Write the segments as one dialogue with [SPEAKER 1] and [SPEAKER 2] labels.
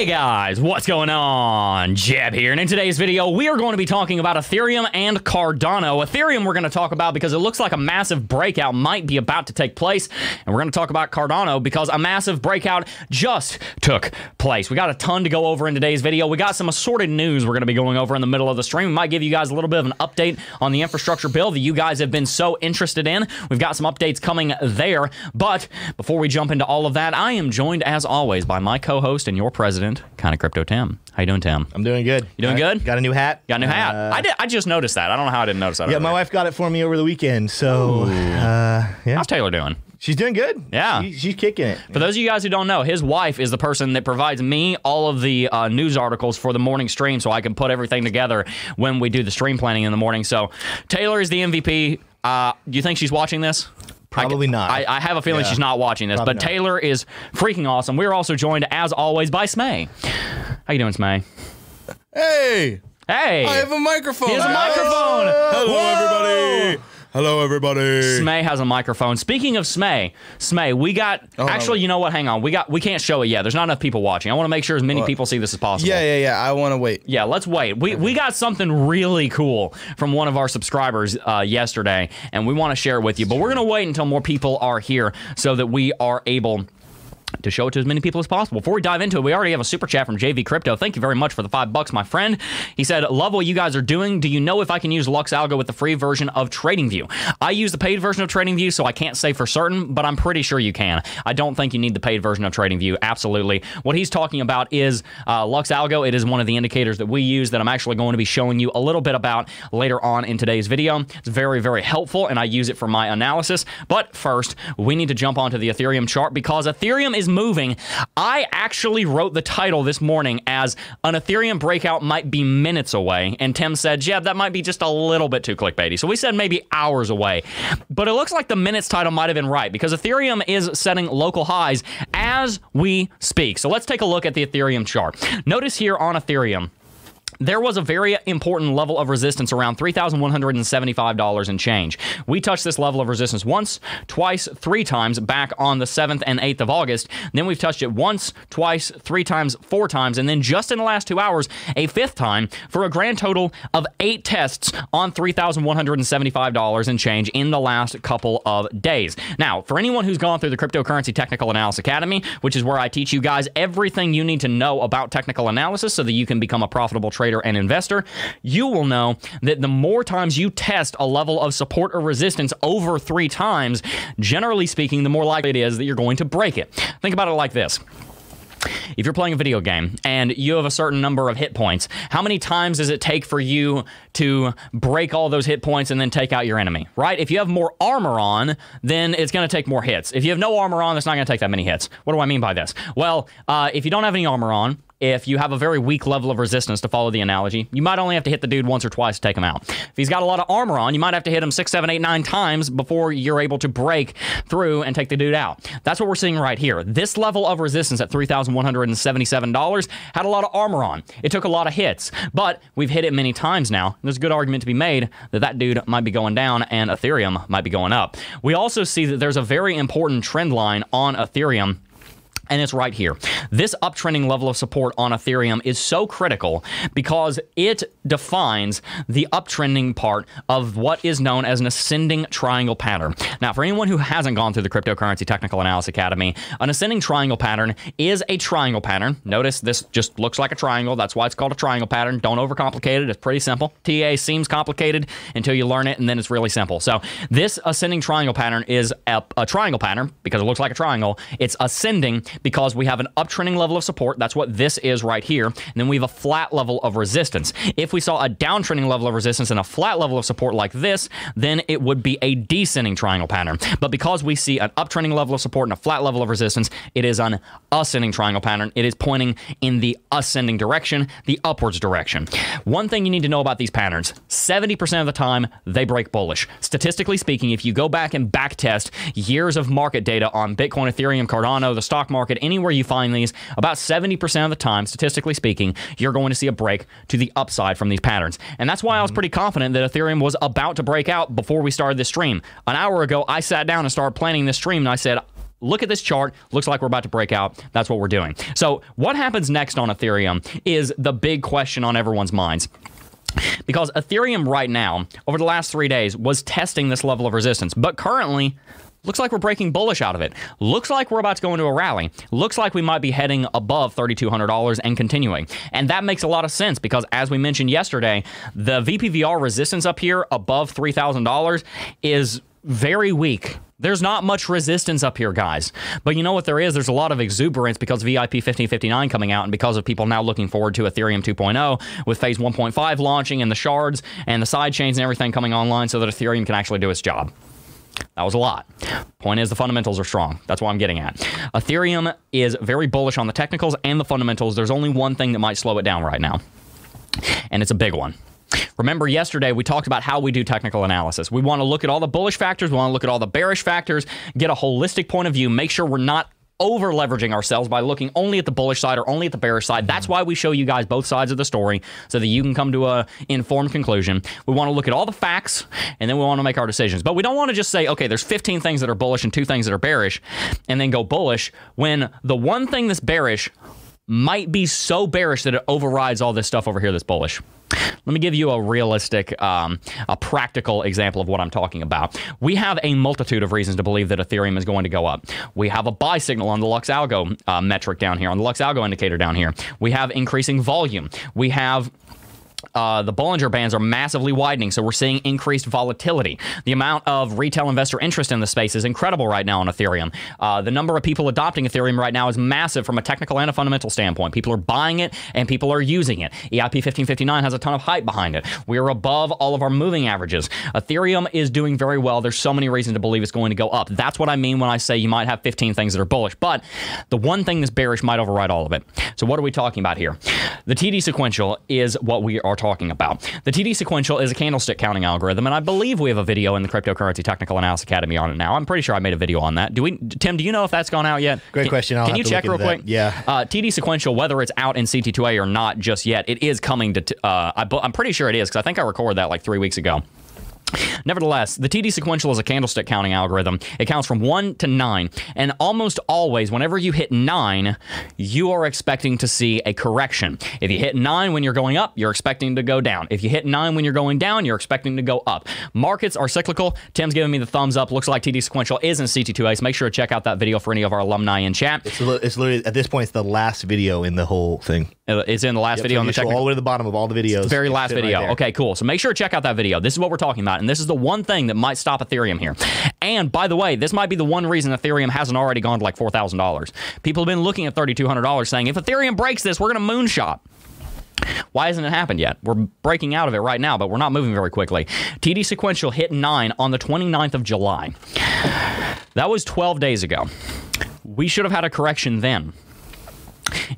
[SPEAKER 1] Hey guys, what's going on? Jeb here, and in today's video, we are going to be talking about Ethereum and Cardano. Ethereum, we're going to talk about because it looks like a massive breakout might be about to take place, and we're going to talk about Cardano because a massive breakout just took place. We got a ton to go over in today's video. We got some assorted news we're going to be going over in the middle of the stream. We might give you guys a little bit of an update on the infrastructure bill that you guys have been so interested in. We've got some updates coming there, but before we jump into all of that, I am joined as always by my co-host and your president kind of crypto Tim. How you doing, Tim?
[SPEAKER 2] I'm doing good.
[SPEAKER 1] You doing
[SPEAKER 2] Got-
[SPEAKER 1] good?
[SPEAKER 2] Got a new hat.
[SPEAKER 1] Got a new hat.
[SPEAKER 2] Uh,
[SPEAKER 1] I did. I just noticed that. I don't know how I didn't notice that.
[SPEAKER 2] yeah, my wife got it for me over the weekend. So, uh, yeah,
[SPEAKER 1] How's Taylor doing?
[SPEAKER 2] she's doing good.
[SPEAKER 1] Yeah.
[SPEAKER 2] She- she's kicking it.
[SPEAKER 1] For those of you guys who don't know, his wife is the person that provides me all of the uh, news articles for the morning stream, so I can put everything together when we do the stream planning in the morning. So Taylor is the MVP. Uh, do you think she's watching this?
[SPEAKER 2] Probably
[SPEAKER 1] I,
[SPEAKER 2] not.
[SPEAKER 1] I, I have a feeling
[SPEAKER 2] Yeah.
[SPEAKER 1] she's not watching this,
[SPEAKER 2] Probably
[SPEAKER 1] but
[SPEAKER 2] not.
[SPEAKER 1] Taylor is freaking awesome. We're also joined, as always, by Smay. How you doing, Smay?
[SPEAKER 3] Hey,
[SPEAKER 1] Hey,
[SPEAKER 3] I have a microphone.
[SPEAKER 1] he has a microphone.
[SPEAKER 3] Hello, everybody. Hello, everybody.
[SPEAKER 1] Smay has a microphone. Speaking of Smay, Smay, we got
[SPEAKER 3] Oh,
[SPEAKER 1] actually, you know what? Hang on, we got we can't show it yet. There's not enough people watching. I want to make sure as many people see this as possible.
[SPEAKER 3] Yeah, yeah, yeah. I want to wait.
[SPEAKER 1] Yeah, let's wait. We, we got something really cool from one of our subscribers uh, yesterday, and we want to share it with you. But we're going to wait until more people are here so that we are able to show it to as many people as possible. Before we dive into it, we already have a super chat from JV Crypto. Thank you very much for the five bucks, my friend. He said, Love what you guys are doing. Do you know if I can use Lux Algo with the free version of TradingView? I use the paid version of TradingView, so I can't say for certain, but I'm pretty sure you can. I don't think you need the paid version of TradingView. Absolutely. What he's talking about is uh, Lux Algo. It is one of the indicators that we use that I'm actually going to be showing you a little bit about later on in today's video. It's very, very helpful, and I use it for my analysis. But first, we need to jump onto the Ethereum chart because Ethereum is moving. I actually wrote the title this morning as an Ethereum breakout might be minutes away, and Tim said, "Yeah, that might be just a little bit too clickbaity." So we said maybe hours away, but it looks like the minutes title might have been right because Ethereum is setting local highs as we speak. So let's take a look at the Ethereum chart. Notice here on Ethereum there was a very important level of resistance around $3,175 and change. We touched this level of resistance once, twice, three times back on the 7th and 8th of August. Then we've touched it once, twice, three times, four times, and then just in the last two hours, a fifth time for a grand total of eight tests on $3,175 and change in the last couple of days. Now, for anyone who's gone through the Cryptocurrency Technical Analysis Academy, which is where I teach you guys everything you need to know about technical analysis so that you can become a profitable trader and investor, you will know that the more times you test a level of support or resistance over three times, generally speaking, the more likely it is that you're going to break it. Think about it like this. If you're playing a video game and you have a certain number of hit points, how many times does it take for you to break all those hit points and then take out your enemy, right? If you have more armor on, then it's going to take more hits. If you have no armor on, that's not going to take that many hits. What do I mean by this? Well, uh, if you don't have any armor on, if you have a very weak level of resistance, to follow the analogy, you might only have to hit the dude once or twice to take him out. If he's got a lot of armor on, you might have to hit him six, seven, eight, nine times before you're able to break through and take the dude out. That's what we're seeing right here. This level of resistance at $3,177 had a lot of armor on. It took a lot of hits, but we've hit it many times now. There's a good argument to be made that that dude might be going down and Ethereum might be going up. We also see that there's a very important trend line on Ethereum and it's right here. This uptrending level of support on Ethereum is so critical because it defines the uptrending part of what is known as an ascending triangle pattern. Now, for anyone who hasn't gone through the Cryptocurrency Technical Analysis Academy, an ascending triangle pattern is a triangle pattern. Notice this just looks like a triangle. That's why it's called a triangle pattern. Don't overcomplicate it. It's pretty simple. TA seems complicated until you learn it, and then it's really simple. So, this ascending triangle pattern is a, a triangle pattern because it looks like a triangle. It's ascending because we have an uptrending level of support. That's what this is right here. And then we have a flat level of resistance. If we saw a downtrending level of resistance and a flat level of support like this, then it would be a descending triangle pattern. But because we see an uptrending level of support and a flat level of resistance, it is an ascending triangle pattern. It is pointing in the ascending direction, the upwards direction. One thing you need to know about these patterns 70% of the time, they break bullish. Statistically speaking, if you go back and backtest years of market data on Bitcoin, Ethereum, Cardano, the stock market, anywhere you find these, about 70% of the time, statistically speaking, you're going to see a break to the upside from these patterns. And that's why I was mm-hmm. pretty confident that Ethereum was about to break out before we started this stream. An hour ago, I sat down and started planning this stream, and I said, look at this chart. Looks like we're about to break out. That's what we're doing. So, what happens next on Ethereum is the big question on everyone's minds. Because Ethereum right now, over the last three days, was testing this level of resistance, but currently, Looks like we're breaking bullish out of it. Looks like we're about to go into a rally. Looks like we might be heading above $3,200 and continuing. And that makes a lot of sense because, as we mentioned yesterday, the VPVR resistance up here above $3,000 is very weak. There's not much resistance up here, guys. But you know what there is? There's a lot of exuberance because EIP 1559 coming out and because of people now looking forward to Ethereum 2.0 with phase 1.5 launching and the shards and the side chains and everything coming online so that Ethereum can actually do its job. That was a lot. Point is, the fundamentals are strong. That's what I'm getting at. Ethereum is very bullish on the technicals and the fundamentals. There's only one thing that might slow it down right now, and it's a big one. Remember, yesterday we talked about how we do technical analysis. We want to look at all the bullish factors, we want to look at all the bearish factors, get a holistic point of view, make sure we're not over leveraging ourselves by looking only at the bullish side or only at the bearish side. That's mm-hmm. why we show you guys both sides of the story so that you can come to a informed conclusion. We want to look at all the facts and then we want to make our decisions. But we don't want to just say, okay, there's 15 things that are bullish and two things that are bearish and then go bullish when the one thing that's bearish might be so bearish that it overrides all this stuff over here that's bullish. Let me give you a realistic, um, a practical example of what I'm talking about. We have a multitude of reasons to believe that Ethereum is going to go up. We have a buy signal on the Lux Algo uh, metric down here, on the Lux Algo indicator down here. We have increasing volume. We have uh, the Bollinger Bands are massively widening, so we're seeing increased volatility. The amount of retail investor interest in the space is incredible right now on Ethereum. Uh, the number of people adopting Ethereum right now is massive from a technical and a fundamental standpoint. People are buying it and people are using it. EIP 1559 has a ton of hype behind it. We are above all of our moving averages. Ethereum is doing very well. There's so many reasons to believe it's going to go up. That's what I mean when I say you might have 15 things that are bullish, but the one thing that's bearish might override all of it. So, what are we talking about here? The TD sequential is what we are talking about. The TD sequential is a candlestick counting algorithm, and I believe we have a video in the Cryptocurrency Technical Analysis Academy on it now. I'm pretty sure I made a video on that. Do we, Tim? Do you know if that's gone out yet?
[SPEAKER 2] Great
[SPEAKER 1] Can-
[SPEAKER 2] question. I'll
[SPEAKER 1] can you check real quick?
[SPEAKER 2] that. Yeah.
[SPEAKER 1] Uh, TD sequential, whether it's out in CT2A or not just yet, it is coming to. T- uh, I, I'm pretty sure it is because I think I recorded that like three weeks ago. Nevertheless, the TD sequential is a candlestick counting algorithm. It counts from 1 to 9, and almost always, whenever you hit 9, you are expecting to see a correction. If you hit 9 when you're going up, you're expecting to go down. If you hit 9 when you're going down, you're expecting to go up. Markets are cyclical. Tim's giving me the thumbs up. Looks like TD sequential is in CT2A, so make sure to check out that video for any of our alumni in chat.
[SPEAKER 2] It's, it's literally at this point it's the last video in the whole thing.
[SPEAKER 1] Uh, It's in the last
[SPEAKER 2] Yep,
[SPEAKER 1] video
[SPEAKER 2] so
[SPEAKER 1] on the technical.
[SPEAKER 2] all the way to the bottom of all the videos.
[SPEAKER 1] The
[SPEAKER 2] very
[SPEAKER 1] last video.
[SPEAKER 2] right
[SPEAKER 1] okay, cool. So make sure to check out that video. This is what we're talking about, and this is the one thing that might stop Ethereum here. And by the way, this might be the one reason Ethereum hasn't already gone to like four thousand dollars. People have been looking at thirty two hundred dollars, saying if Ethereum breaks this, we're going to moonshot. Why hasn't it happened yet? We're breaking out of it right now, but we're not moving very quickly. TD sequential hit 9 on the 29th of July. That was 12 days ago. We should have had a correction then.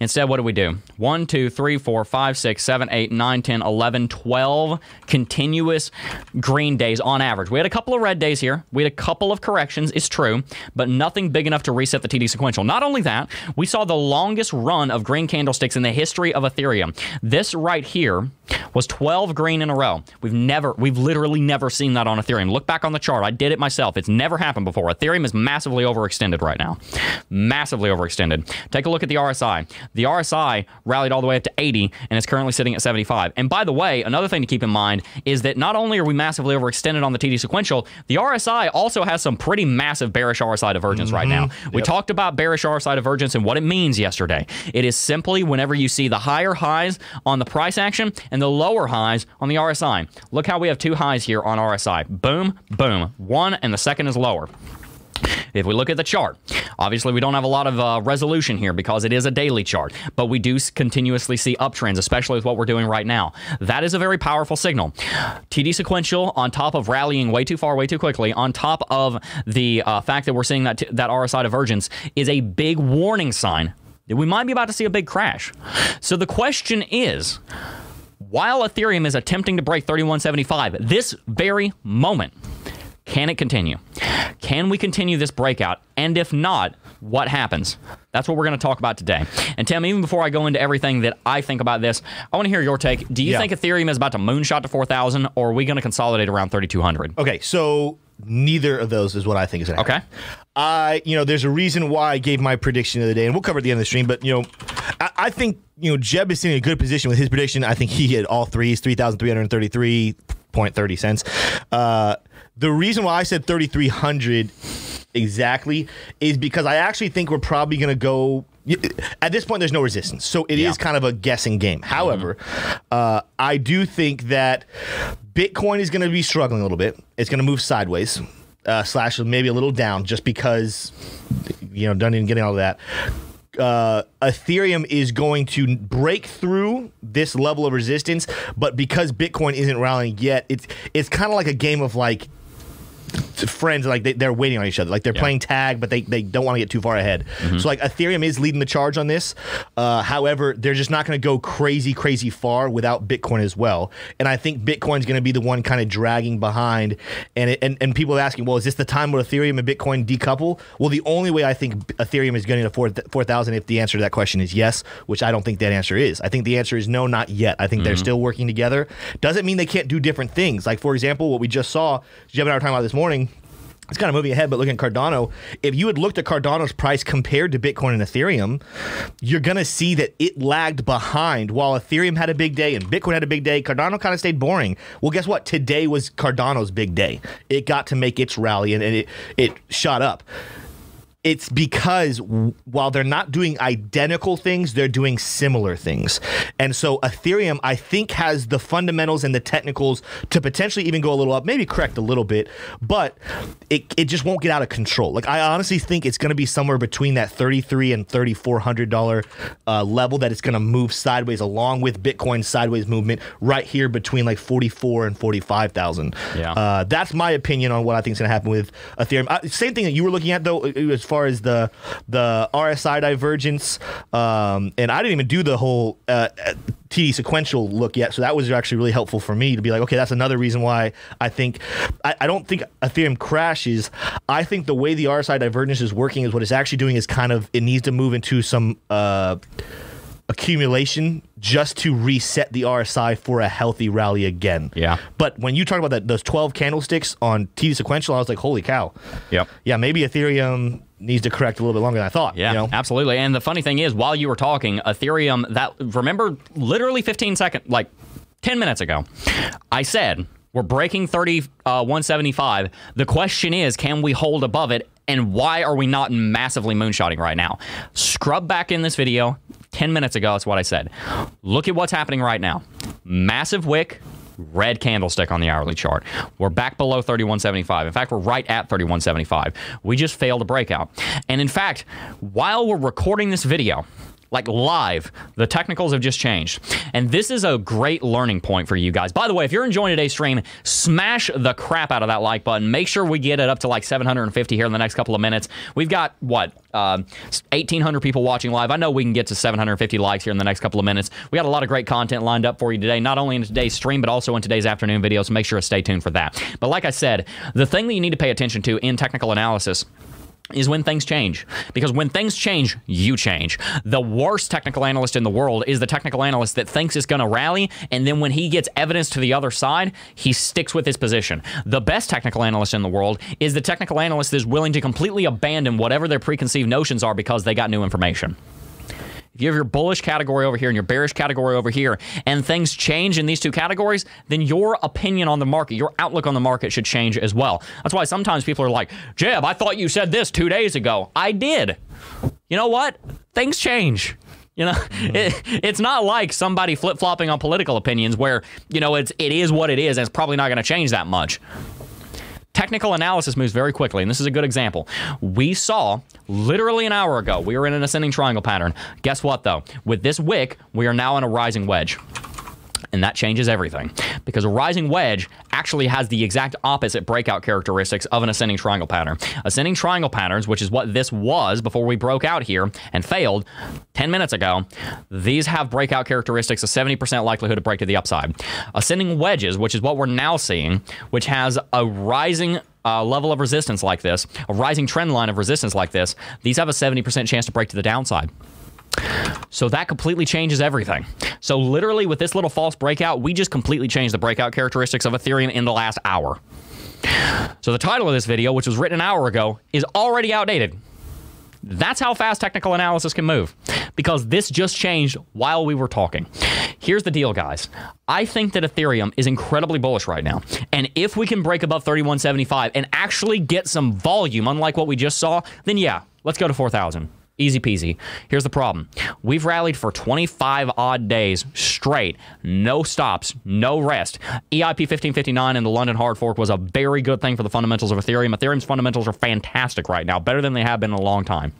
[SPEAKER 1] Instead, what do we do? 1, 2, 3, 4, 5, 6, 7, 8, 9, 10, 11, 12 continuous green days on average. We had a couple of red days here. We had a couple of corrections, it's true, but nothing big enough to reset the TD sequential. Not only that, we saw the longest run of green candlesticks in the history of Ethereum. This right here was 12 green in a row. We've never, we've literally never seen that on Ethereum. Look back on the chart. I did it myself. It's never happened before. Ethereum is massively overextended right now. Massively overextended. Take a look at the RSI. The RSI rallied all the way up to 80 and is currently sitting at 75. And by the way, another thing to keep in mind is that not only are we massively overextended on the TD sequential, the RSI also has some pretty massive bearish RSI divergence right mm-hmm. now. We talked about bearish RSI divergence and what it means yesterday. It is simply whenever you see the higher highs on the price action and the lower highs on the RSI. Look how we have two highs here on RSI. Boom, boom. One and the second is lower. If we look at the chart, obviously we don't have a lot of uh, resolution here because it is a daily chart, but we do continuously see uptrends, especially with what we're doing right now. That is a very powerful signal. TD sequential on top of rallying way too far, way too quickly, on top of the uh, fact that we're seeing that that RSI divergence is a big warning sign that we might be about to see a big crash. So the question is while Ethereum is attempting to break 3175 this very moment, can it continue? Can we continue this breakout? And if not, what happens? That's what we're going to talk about today. And Tim, even before I go into everything that I think about this, I want to hear your take. Do you
[SPEAKER 2] Yeah.
[SPEAKER 1] think Ethereum is about to moonshot to 4,000 or are we going to consolidate around 3,200?
[SPEAKER 2] Okay, so neither of those is what I think is going to
[SPEAKER 1] Okay.
[SPEAKER 2] I, you know, there's a reason why I gave my prediction of the other day, and we'll cover at the end of the stream. But you know, I, I think you know Jeb is sitting in a good position with his prediction. I think he hit all threes, three thousand three hundred thirty-three point thirty cents. Uh, the reason why I said thirty three hundred exactly is because I actually think we're probably going to go. At this point, there's no resistance, so it is
[SPEAKER 1] Yeah.
[SPEAKER 2] kind of a guessing game. However, uh, I do think that Bitcoin is going to be struggling a little bit. It's going to move sideways, uh, slash maybe a little down, just because you know done in getting all of that. Uh, Ethereum is going to break through this level of resistance, but because Bitcoin isn't rallying yet, it's it's kind of like a game of like friends like they, they're waiting on each other. Like they're
[SPEAKER 1] Yeah.
[SPEAKER 2] playing tag but they, they don't want to get too far ahead.
[SPEAKER 1] Mm-hmm.
[SPEAKER 2] so like ethereum is leading the charge on this. Uh, however they're just not going to go crazy crazy far without bitcoin as well. And i think bitcoin's going to be the one kind of dragging behind. And, it, and and people are asking well is this the time where ethereum and bitcoin decouple? Well the only way i think ethereum is getting to 4 4000 if the answer to that question is yes which i don't think that answer is. I think the answer is no not yet. I think they're still working together. Doesn't mean they can't do different things. Like for example what we just saw jeb and i were talking about this morning it's kind of moving ahead, but looking at Cardano, if you had looked at Cardano's price compared to Bitcoin and Ethereum, you're going to see that it lagged behind. While Ethereum had a big day and Bitcoin had a big day, Cardano kind of stayed boring. Well, guess what? Today was Cardano's big day. It got to make its rally and, and it, it shot up it's because w- while they're not doing identical things, they're doing similar things. And so Ethereum, I think, has the fundamentals and the technicals to potentially even go a little up, maybe correct a little bit, but it, it just won't get out of control. Like I honestly think it's going to be somewhere between that thirty-three and thirty-four hundred dollar uh, level that it's going to move sideways, along with Bitcoin's sideways movement, right here between like forty-four and forty-five thousand.
[SPEAKER 1] Yeah.
[SPEAKER 2] Uh, that's my opinion on what I think is going to happen with Ethereum. Uh, same thing that you were looking at though, as far as the the RSI divergence. Um, and I didn't even do the whole uh, uh, TD sequential look yet, so that was actually really helpful for me to be like, okay, that's another reason why I think I, I don't think Ethereum crashes. I think the way the RSI divergence is working is what it's actually doing is kind of it needs to move into some. Uh, accumulation just to reset the RSI for a healthy rally again.
[SPEAKER 1] Yeah.
[SPEAKER 2] But when you talk about that those 12 candlesticks on TD sequential, I was like, holy cow.
[SPEAKER 1] Yep.
[SPEAKER 2] Yeah, maybe Ethereum needs to correct a little bit longer than I thought.
[SPEAKER 1] Yeah,
[SPEAKER 2] you know?
[SPEAKER 1] absolutely. And the funny thing is, while you were talking, Ethereum, that remember literally 15 seconds, like 10 minutes ago, I said we're breaking 30, uh, 175. The question is, can we hold above it? And why are we not massively moonshotting right now? Scrub back in this video 10 minutes ago. That's what I said. Look at what's happening right now. Massive wick, red candlestick on the hourly chart. We're back below 3175. In fact, we're right at 3175. We just failed a breakout. And in fact, while we're recording this video, like live, the technicals have just changed. And this is a great learning point for you guys. By the way, if you're enjoying today's stream, smash the crap out of that like button. Make sure we get it up to like 750 here in the next couple of minutes. We've got what? Um, 1,800 people watching live. I know we can get to 750 likes here in the next couple of minutes. We got a lot of great content lined up for you today, not only in today's stream, but also in today's afternoon video. So make sure to stay tuned for that. But like I said, the thing that you need to pay attention to in technical analysis is when things change. Because when things change, you change. The worst technical analyst in the world is the technical analyst that thinks it's going to rally, and then when he gets evidence to the other side, he sticks with his position. The best technical analyst in the world is the technical analyst that is willing to completely abandon whatever their preconceived notions are because they got new information. If you have your bullish category over here and your bearish category over here, and things change in these two categories, then your opinion on the market, your outlook on the market should change as well. That's why sometimes people are like, Jeb, I thought you said this two days ago. I did. You know what? Things change. You know, mm-hmm. it, it's not like somebody flip flopping on political opinions where, you know, it's, it is what it is and it's probably not going to change that much. Technical analysis moves very quickly, and this is a good example. We saw literally an hour ago, we were in an ascending triangle pattern. Guess what, though? With this wick, we are now in a rising wedge. And that changes everything because a rising wedge actually has the exact opposite breakout characteristics of an ascending triangle pattern. Ascending triangle patterns, which is what this was before we broke out here and failed 10 minutes ago, these have breakout characteristics of 70% likelihood to break to the upside. Ascending wedges, which is what we're now seeing, which has a rising uh, level of resistance like this, a rising trend line of resistance like this, these have a 70% chance to break to the downside. So that completely changes everything. So literally with this little false breakout, we just completely changed the breakout characteristics of Ethereum in the last hour. So the title of this video, which was written an hour ago, is already outdated. That's how fast technical analysis can move because this just changed while we were talking. Here's the deal, guys. I think that Ethereum is incredibly bullish right now. And if we can break above 3175 and actually get some volume, unlike what we just saw, then yeah, let's go to 4,000. Easy peasy. Here's the problem. We've rallied for 25 odd days straight, no stops, no rest. EIP 1559 and the London hard fork was a very good thing for the fundamentals of Ethereum. Ethereum's fundamentals are fantastic right now, better than they have been in a long time.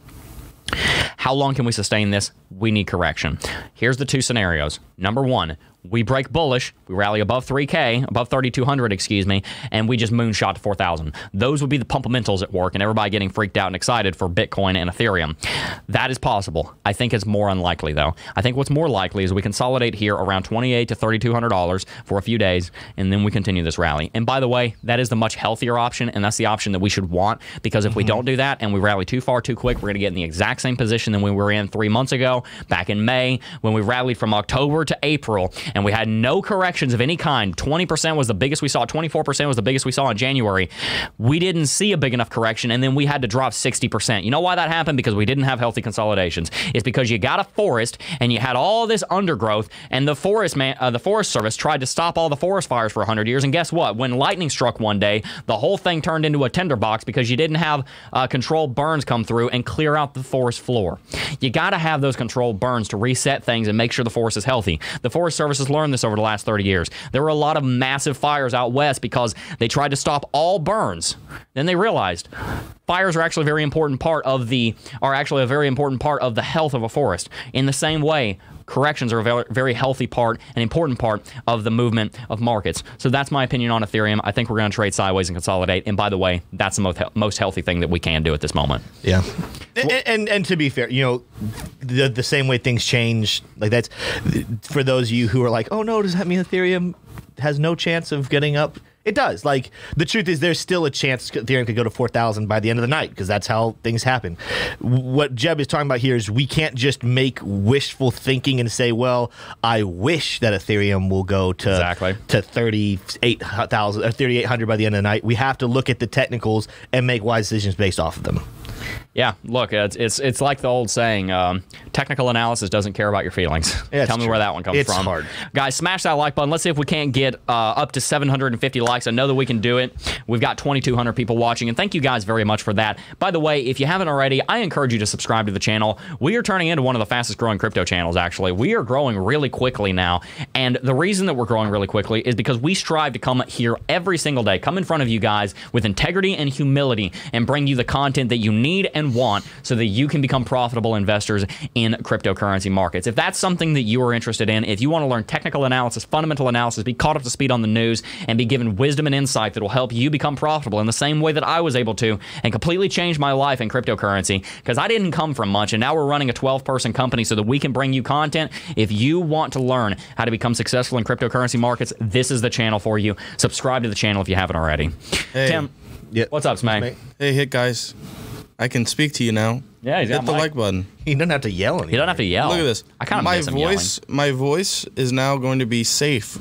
[SPEAKER 1] How long can we sustain this? We need correction. Here's the two scenarios. Number one, we break bullish, we rally above 3K, above 3,200, excuse me, and we just moonshot to 4,000. Those would be the pumpamentals at work and everybody getting freaked out and excited for Bitcoin and Ethereum. That is possible. I think it's more unlikely, though. I think what's more likely is we consolidate here around 28 to $3,200 for a few days, and then we continue this rally. And by the way, that is the much healthier option, and that's the option that we should want because if mm-hmm. we don't do that and we rally too far too quick, we're going to get in the exact same position than we were in three months ago, back in May, when we rallied from October to April and we had no corrections of any kind. 20% was the biggest we saw, 24% was the biggest we saw in January. We didn't see a big enough correction, and then we had to drop 60%. You know why that happened? Because we didn't have healthy consolidations. It's because you got a forest and you had all this undergrowth, and the forest man, uh, the Forest Service tried to stop all the forest fires for 100 years. And guess what? When lightning struck one day, the whole thing turned into a tinderbox because you didn't have uh, controlled burns come through and clear out the forest floor. You got to have those controlled burns to reset things and make sure the forest is healthy. The Forest Service has learned this over the last 30 years. There were a lot of massive fires out west because they tried to stop all burns. Then they realized fires are actually a very important part of the are actually a very important part of the health of a forest. In the same way, corrections are a very healthy part, an important part of the movement of markets. So that's my opinion on Ethereum. I think we're going to trade sideways and consolidate. And by the way, that's the most most healthy thing that we can do at this moment.
[SPEAKER 2] Yeah, and, and, and to be fair, you know, the the same way things change, like that's for those of you who are like, oh no, does that mean Ethereum has no chance of getting up? It does. Like the truth is, there's still a chance Ethereum could go to four thousand by the end of the night because that's how things happen. What Jeb is talking about here is we can't just make wishful thinking and say, "Well, I wish that Ethereum will go to
[SPEAKER 1] exactly.
[SPEAKER 2] to thirty eight thousand or thirty eight hundred by the end of the night." We have to look at the technicals and make wise decisions based off of them.
[SPEAKER 1] Yeah, look, it's it's it's like the old saying: um, technical analysis doesn't care about your feelings. Tell me where that one comes
[SPEAKER 2] it's
[SPEAKER 1] from.
[SPEAKER 2] Hard,
[SPEAKER 1] guys. Smash that like button. Let's see if we can't get uh, up to 750 likes. I know that we can do it. We've got 2,200 people watching, and thank you guys very much for that. By the way, if you haven't already, I encourage you to subscribe to the channel. We are turning into one of the fastest growing crypto channels. Actually, we are growing really quickly now, and the reason that we're growing really quickly is because we strive to come here every single day, come in front of you guys with integrity and humility, and bring you the content that you need and want so that you can become profitable investors in cryptocurrency markets. If that's something that you are interested in, if you want to learn technical analysis, fundamental analysis, be caught up to speed on the news, and be given wisdom and insight that will help you become profitable in the same way that I was able to and completely change my life in cryptocurrency, because I didn't come from much, and now we're running a 12 person company so that we can bring you content. If you want to learn how to become successful in cryptocurrency markets, this is the channel for you. Subscribe to the channel if you haven't already.
[SPEAKER 4] Hey.
[SPEAKER 1] Tim,
[SPEAKER 2] yeah.
[SPEAKER 1] what's up, Smay?
[SPEAKER 4] Hey, hit guys. I can speak to you now.
[SPEAKER 1] Yeah, he's
[SPEAKER 4] hit the like button.
[SPEAKER 2] He doesn't have to yell anymore.
[SPEAKER 1] He doesn't have to yell.
[SPEAKER 4] Look at this.
[SPEAKER 1] I kind of
[SPEAKER 4] my
[SPEAKER 1] miss him
[SPEAKER 4] voice.
[SPEAKER 1] yelling.
[SPEAKER 4] My voice is now going to be safe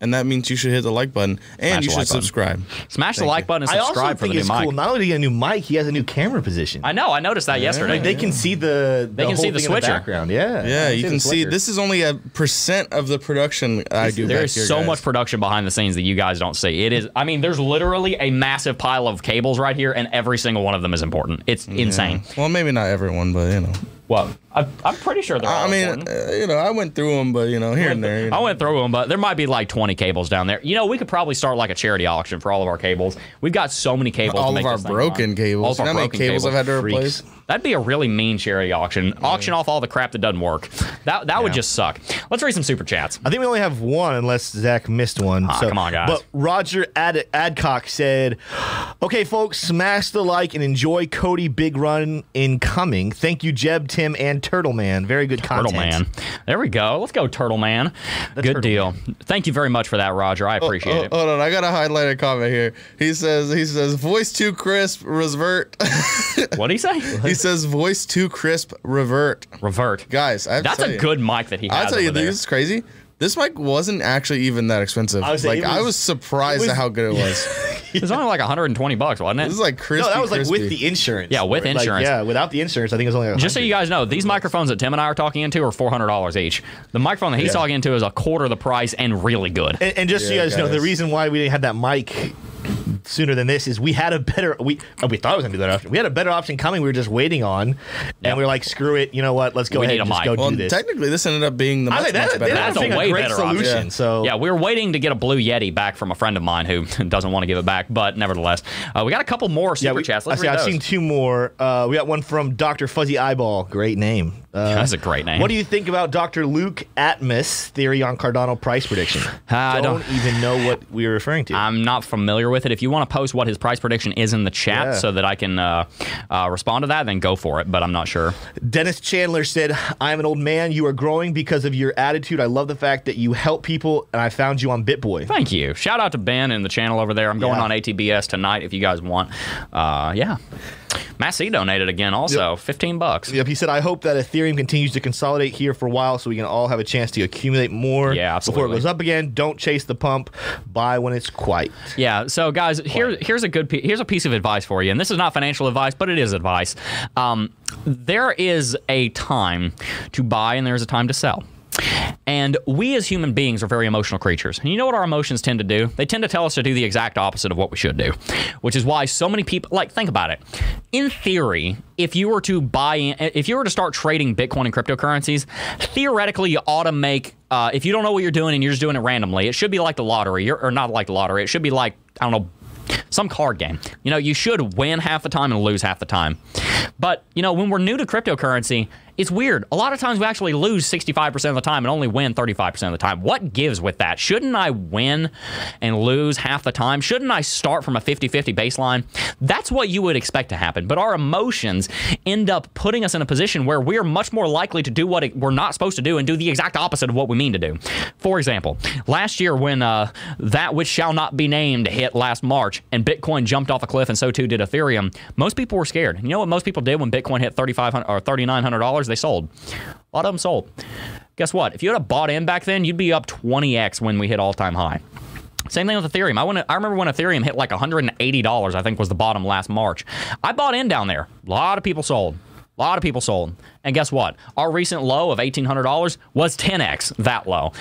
[SPEAKER 4] and that means you should hit the like button and
[SPEAKER 1] Smash
[SPEAKER 4] you should
[SPEAKER 1] like button.
[SPEAKER 4] subscribe.
[SPEAKER 1] Smash the like button and subscribe
[SPEAKER 2] I also
[SPEAKER 1] subscribe for
[SPEAKER 2] think
[SPEAKER 1] the new
[SPEAKER 2] it's
[SPEAKER 1] mic.
[SPEAKER 2] cool. Not only did he get a new mic, he has a new camera position.
[SPEAKER 1] I know. I noticed that yesterday.
[SPEAKER 2] Like they can see the,
[SPEAKER 1] They can
[SPEAKER 2] whole
[SPEAKER 1] see the
[SPEAKER 2] thing in
[SPEAKER 1] switcher.
[SPEAKER 2] background. Yeah,
[SPEAKER 4] Yeah,
[SPEAKER 2] I
[SPEAKER 4] you can see this is only a percent of the production I do.
[SPEAKER 1] There
[SPEAKER 4] back
[SPEAKER 1] is
[SPEAKER 4] here,
[SPEAKER 1] so
[SPEAKER 4] guys.
[SPEAKER 1] much production behind the scenes that you guys don't see. It is. I mean, there's literally a massive pile of cables right here, and every single one of them is important. It's insane.
[SPEAKER 4] Well, maybe not everyone, but you know.
[SPEAKER 1] Well, I, I'm pretty sure they're. All
[SPEAKER 4] I mean,
[SPEAKER 1] important.
[SPEAKER 4] uh, you know, I went through them, but you know, here and there. You know.
[SPEAKER 1] I went through them, but there might be like 20 cables down there. You know, we could probably start like a charity auction for all of our cables. We've got so many cables. to
[SPEAKER 4] all
[SPEAKER 1] make
[SPEAKER 4] of our broken cables.
[SPEAKER 1] All of
[SPEAKER 4] You
[SPEAKER 1] our
[SPEAKER 4] know
[SPEAKER 1] broken
[SPEAKER 4] cables I've had to
[SPEAKER 2] Freaks.
[SPEAKER 4] replace?
[SPEAKER 1] That'd be a really mean charity auction. Auction off all the crap that doesn't work. That that would just suck. Let's read some super chats.
[SPEAKER 2] I think we only have one, unless Zach missed one.
[SPEAKER 1] Ah, come on, guys.
[SPEAKER 2] But Roger Ad- Adcock said, "Okay, folks, smash the like and enjoy Cody Big Run incoming. Thank you, Jeb, Tim, and Turtle Man. Very good content.
[SPEAKER 1] Turtle Man. There we go. Let's go, Turtle Man. Good
[SPEAKER 2] Turtle
[SPEAKER 1] deal. Thank you very much for that, Roger. I appreciate
[SPEAKER 4] Oh,
[SPEAKER 1] it.
[SPEAKER 4] hold on, I got a highlighted comment here. He says, he says, voice too crisp, revert.
[SPEAKER 1] What did he say?
[SPEAKER 4] he says, voice too crisp, revert.
[SPEAKER 1] Revert.
[SPEAKER 4] Guys, I have to
[SPEAKER 1] That's
[SPEAKER 4] tell
[SPEAKER 1] a
[SPEAKER 4] you,
[SPEAKER 1] good mic that he has.
[SPEAKER 4] I'll tell you,
[SPEAKER 1] there.
[SPEAKER 4] this is crazy. This mic wasn't actually even that expensive.
[SPEAKER 2] I was saying,
[SPEAKER 4] like
[SPEAKER 2] it
[SPEAKER 4] I
[SPEAKER 2] was-
[SPEAKER 4] was surprised
[SPEAKER 2] it was-
[SPEAKER 4] at how good it was.
[SPEAKER 1] It was only like 120 bucks, wasn't it?
[SPEAKER 4] this is like crispy.
[SPEAKER 2] No, that was like
[SPEAKER 4] crispy.
[SPEAKER 2] with the insurance.
[SPEAKER 1] Yeah, with
[SPEAKER 2] Like,
[SPEAKER 1] insurance.
[SPEAKER 2] yeah, without the insurance, I think it was only.
[SPEAKER 1] Just so you guys know, these microphones that Tim and I are talking into are four hundred dollars each. The microphone that he's
[SPEAKER 2] Yeah.
[SPEAKER 1] talking into is a quarter the price and really good.
[SPEAKER 2] And, and just so you
[SPEAKER 4] Yeah,
[SPEAKER 2] guys know, the
[SPEAKER 4] guys.
[SPEAKER 2] reason why we didn't have that mic sooner than this is we had a better we oh, we thought it was gonna be that option. We had a better option coming. We were just waiting on,
[SPEAKER 1] Yep.
[SPEAKER 2] and we were like, screw it. You know what? Let's go
[SPEAKER 1] We
[SPEAKER 2] ahead and just
[SPEAKER 1] mic.
[SPEAKER 2] go
[SPEAKER 4] Well,
[SPEAKER 2] do this.
[SPEAKER 4] technically, this ended up being the
[SPEAKER 2] I
[SPEAKER 4] much,
[SPEAKER 2] think that,
[SPEAKER 4] much better.
[SPEAKER 1] That's
[SPEAKER 2] that's
[SPEAKER 1] a
[SPEAKER 2] a,
[SPEAKER 1] way
[SPEAKER 2] great
[SPEAKER 1] better
[SPEAKER 2] solution.
[SPEAKER 1] option.
[SPEAKER 2] So
[SPEAKER 1] Yeah, we were waiting to get a blue Yeti back from a friend of mine who doesn't want to give it back, but nevertheless, uh, we got a couple more super
[SPEAKER 2] yeah, we,
[SPEAKER 1] chats.
[SPEAKER 2] I
[SPEAKER 1] Let's
[SPEAKER 2] see,
[SPEAKER 1] read
[SPEAKER 2] I've
[SPEAKER 1] those.
[SPEAKER 2] seen two more. Uh, we got one from Dr. Fuzzy Eyeball. Great name. Uh,
[SPEAKER 1] That's a great name.
[SPEAKER 2] What do you think about Dr. Luke Atmos theory on Cardano price prediction?
[SPEAKER 1] I
[SPEAKER 2] don't,
[SPEAKER 1] don't-
[SPEAKER 2] even know what we are referring to.
[SPEAKER 1] I'm not familiar with it. If you want to post what his price prediction is in the chat
[SPEAKER 2] Yeah.
[SPEAKER 1] so that I can uh, uh, respond to that, then go for it. But I'm not sure.
[SPEAKER 2] Dennis Chandler said, I'm an old man. You are growing because of your attitude. I love the fact that you help people, and I found you on BitBoy.
[SPEAKER 1] Thank you. Shout out to Ben and the channel over there. I'm going
[SPEAKER 2] Yeah.
[SPEAKER 1] on ATBS tonight if you guys want. Uh, yeah. C donated again also, 15 bucks.
[SPEAKER 2] Yep, he said, I hope that Ethereum continues to consolidate here for a while so we can all have a chance to accumulate more
[SPEAKER 1] Yeah,
[SPEAKER 2] before it goes up again. Don't chase the pump. Buy when it's quiet.
[SPEAKER 1] Yeah. So, guys, here, here's a good here's a piece of advice for you, and this is not financial advice, but it is advice. Um, there is a time to buy, and there's a time to sell. And we as human beings are very emotional creatures. And you know what our emotions tend to do? They tend to tell us to do the exact opposite of what we should do, which is why so many people, like, think about it. In theory, if you were to buy in, if you were to start trading Bitcoin and cryptocurrencies, theoretically, you ought to make, uh, if you don't know what you're doing and you're just doing it randomly, it should be like the lottery, You're- or not like the lottery. It should be like, I don't know, some card game. You know, you should win half the time and lose half the time. But, you know, when we're new to cryptocurrency, it's weird. A lot of times we actually lose 65% of the time and only win 35% of the time. What gives with that? Shouldn't I win and lose half the time? Shouldn't I start from a 50 50 baseline? That's what you would expect to happen. But our emotions end up putting us in a position where we're much more likely to do what we're not supposed to do and do the exact opposite of what we mean to do. For example, last year when uh, that which shall not be named hit last March and Bitcoin jumped off a cliff and so too did Ethereum, most people were scared. You know what most people did when Bitcoin hit $3,500 or $3,900? They sold. A lot of them sold. Guess what? If you had bought in back then, you'd be up 20x when we hit all time high. Same thing with Ethereum. I went, I remember when Ethereum hit like $180, I think was the bottom last March. I bought in down there. A lot of people sold. A lot of people sold. And guess what? Our recent low of $1,800 was 10x that low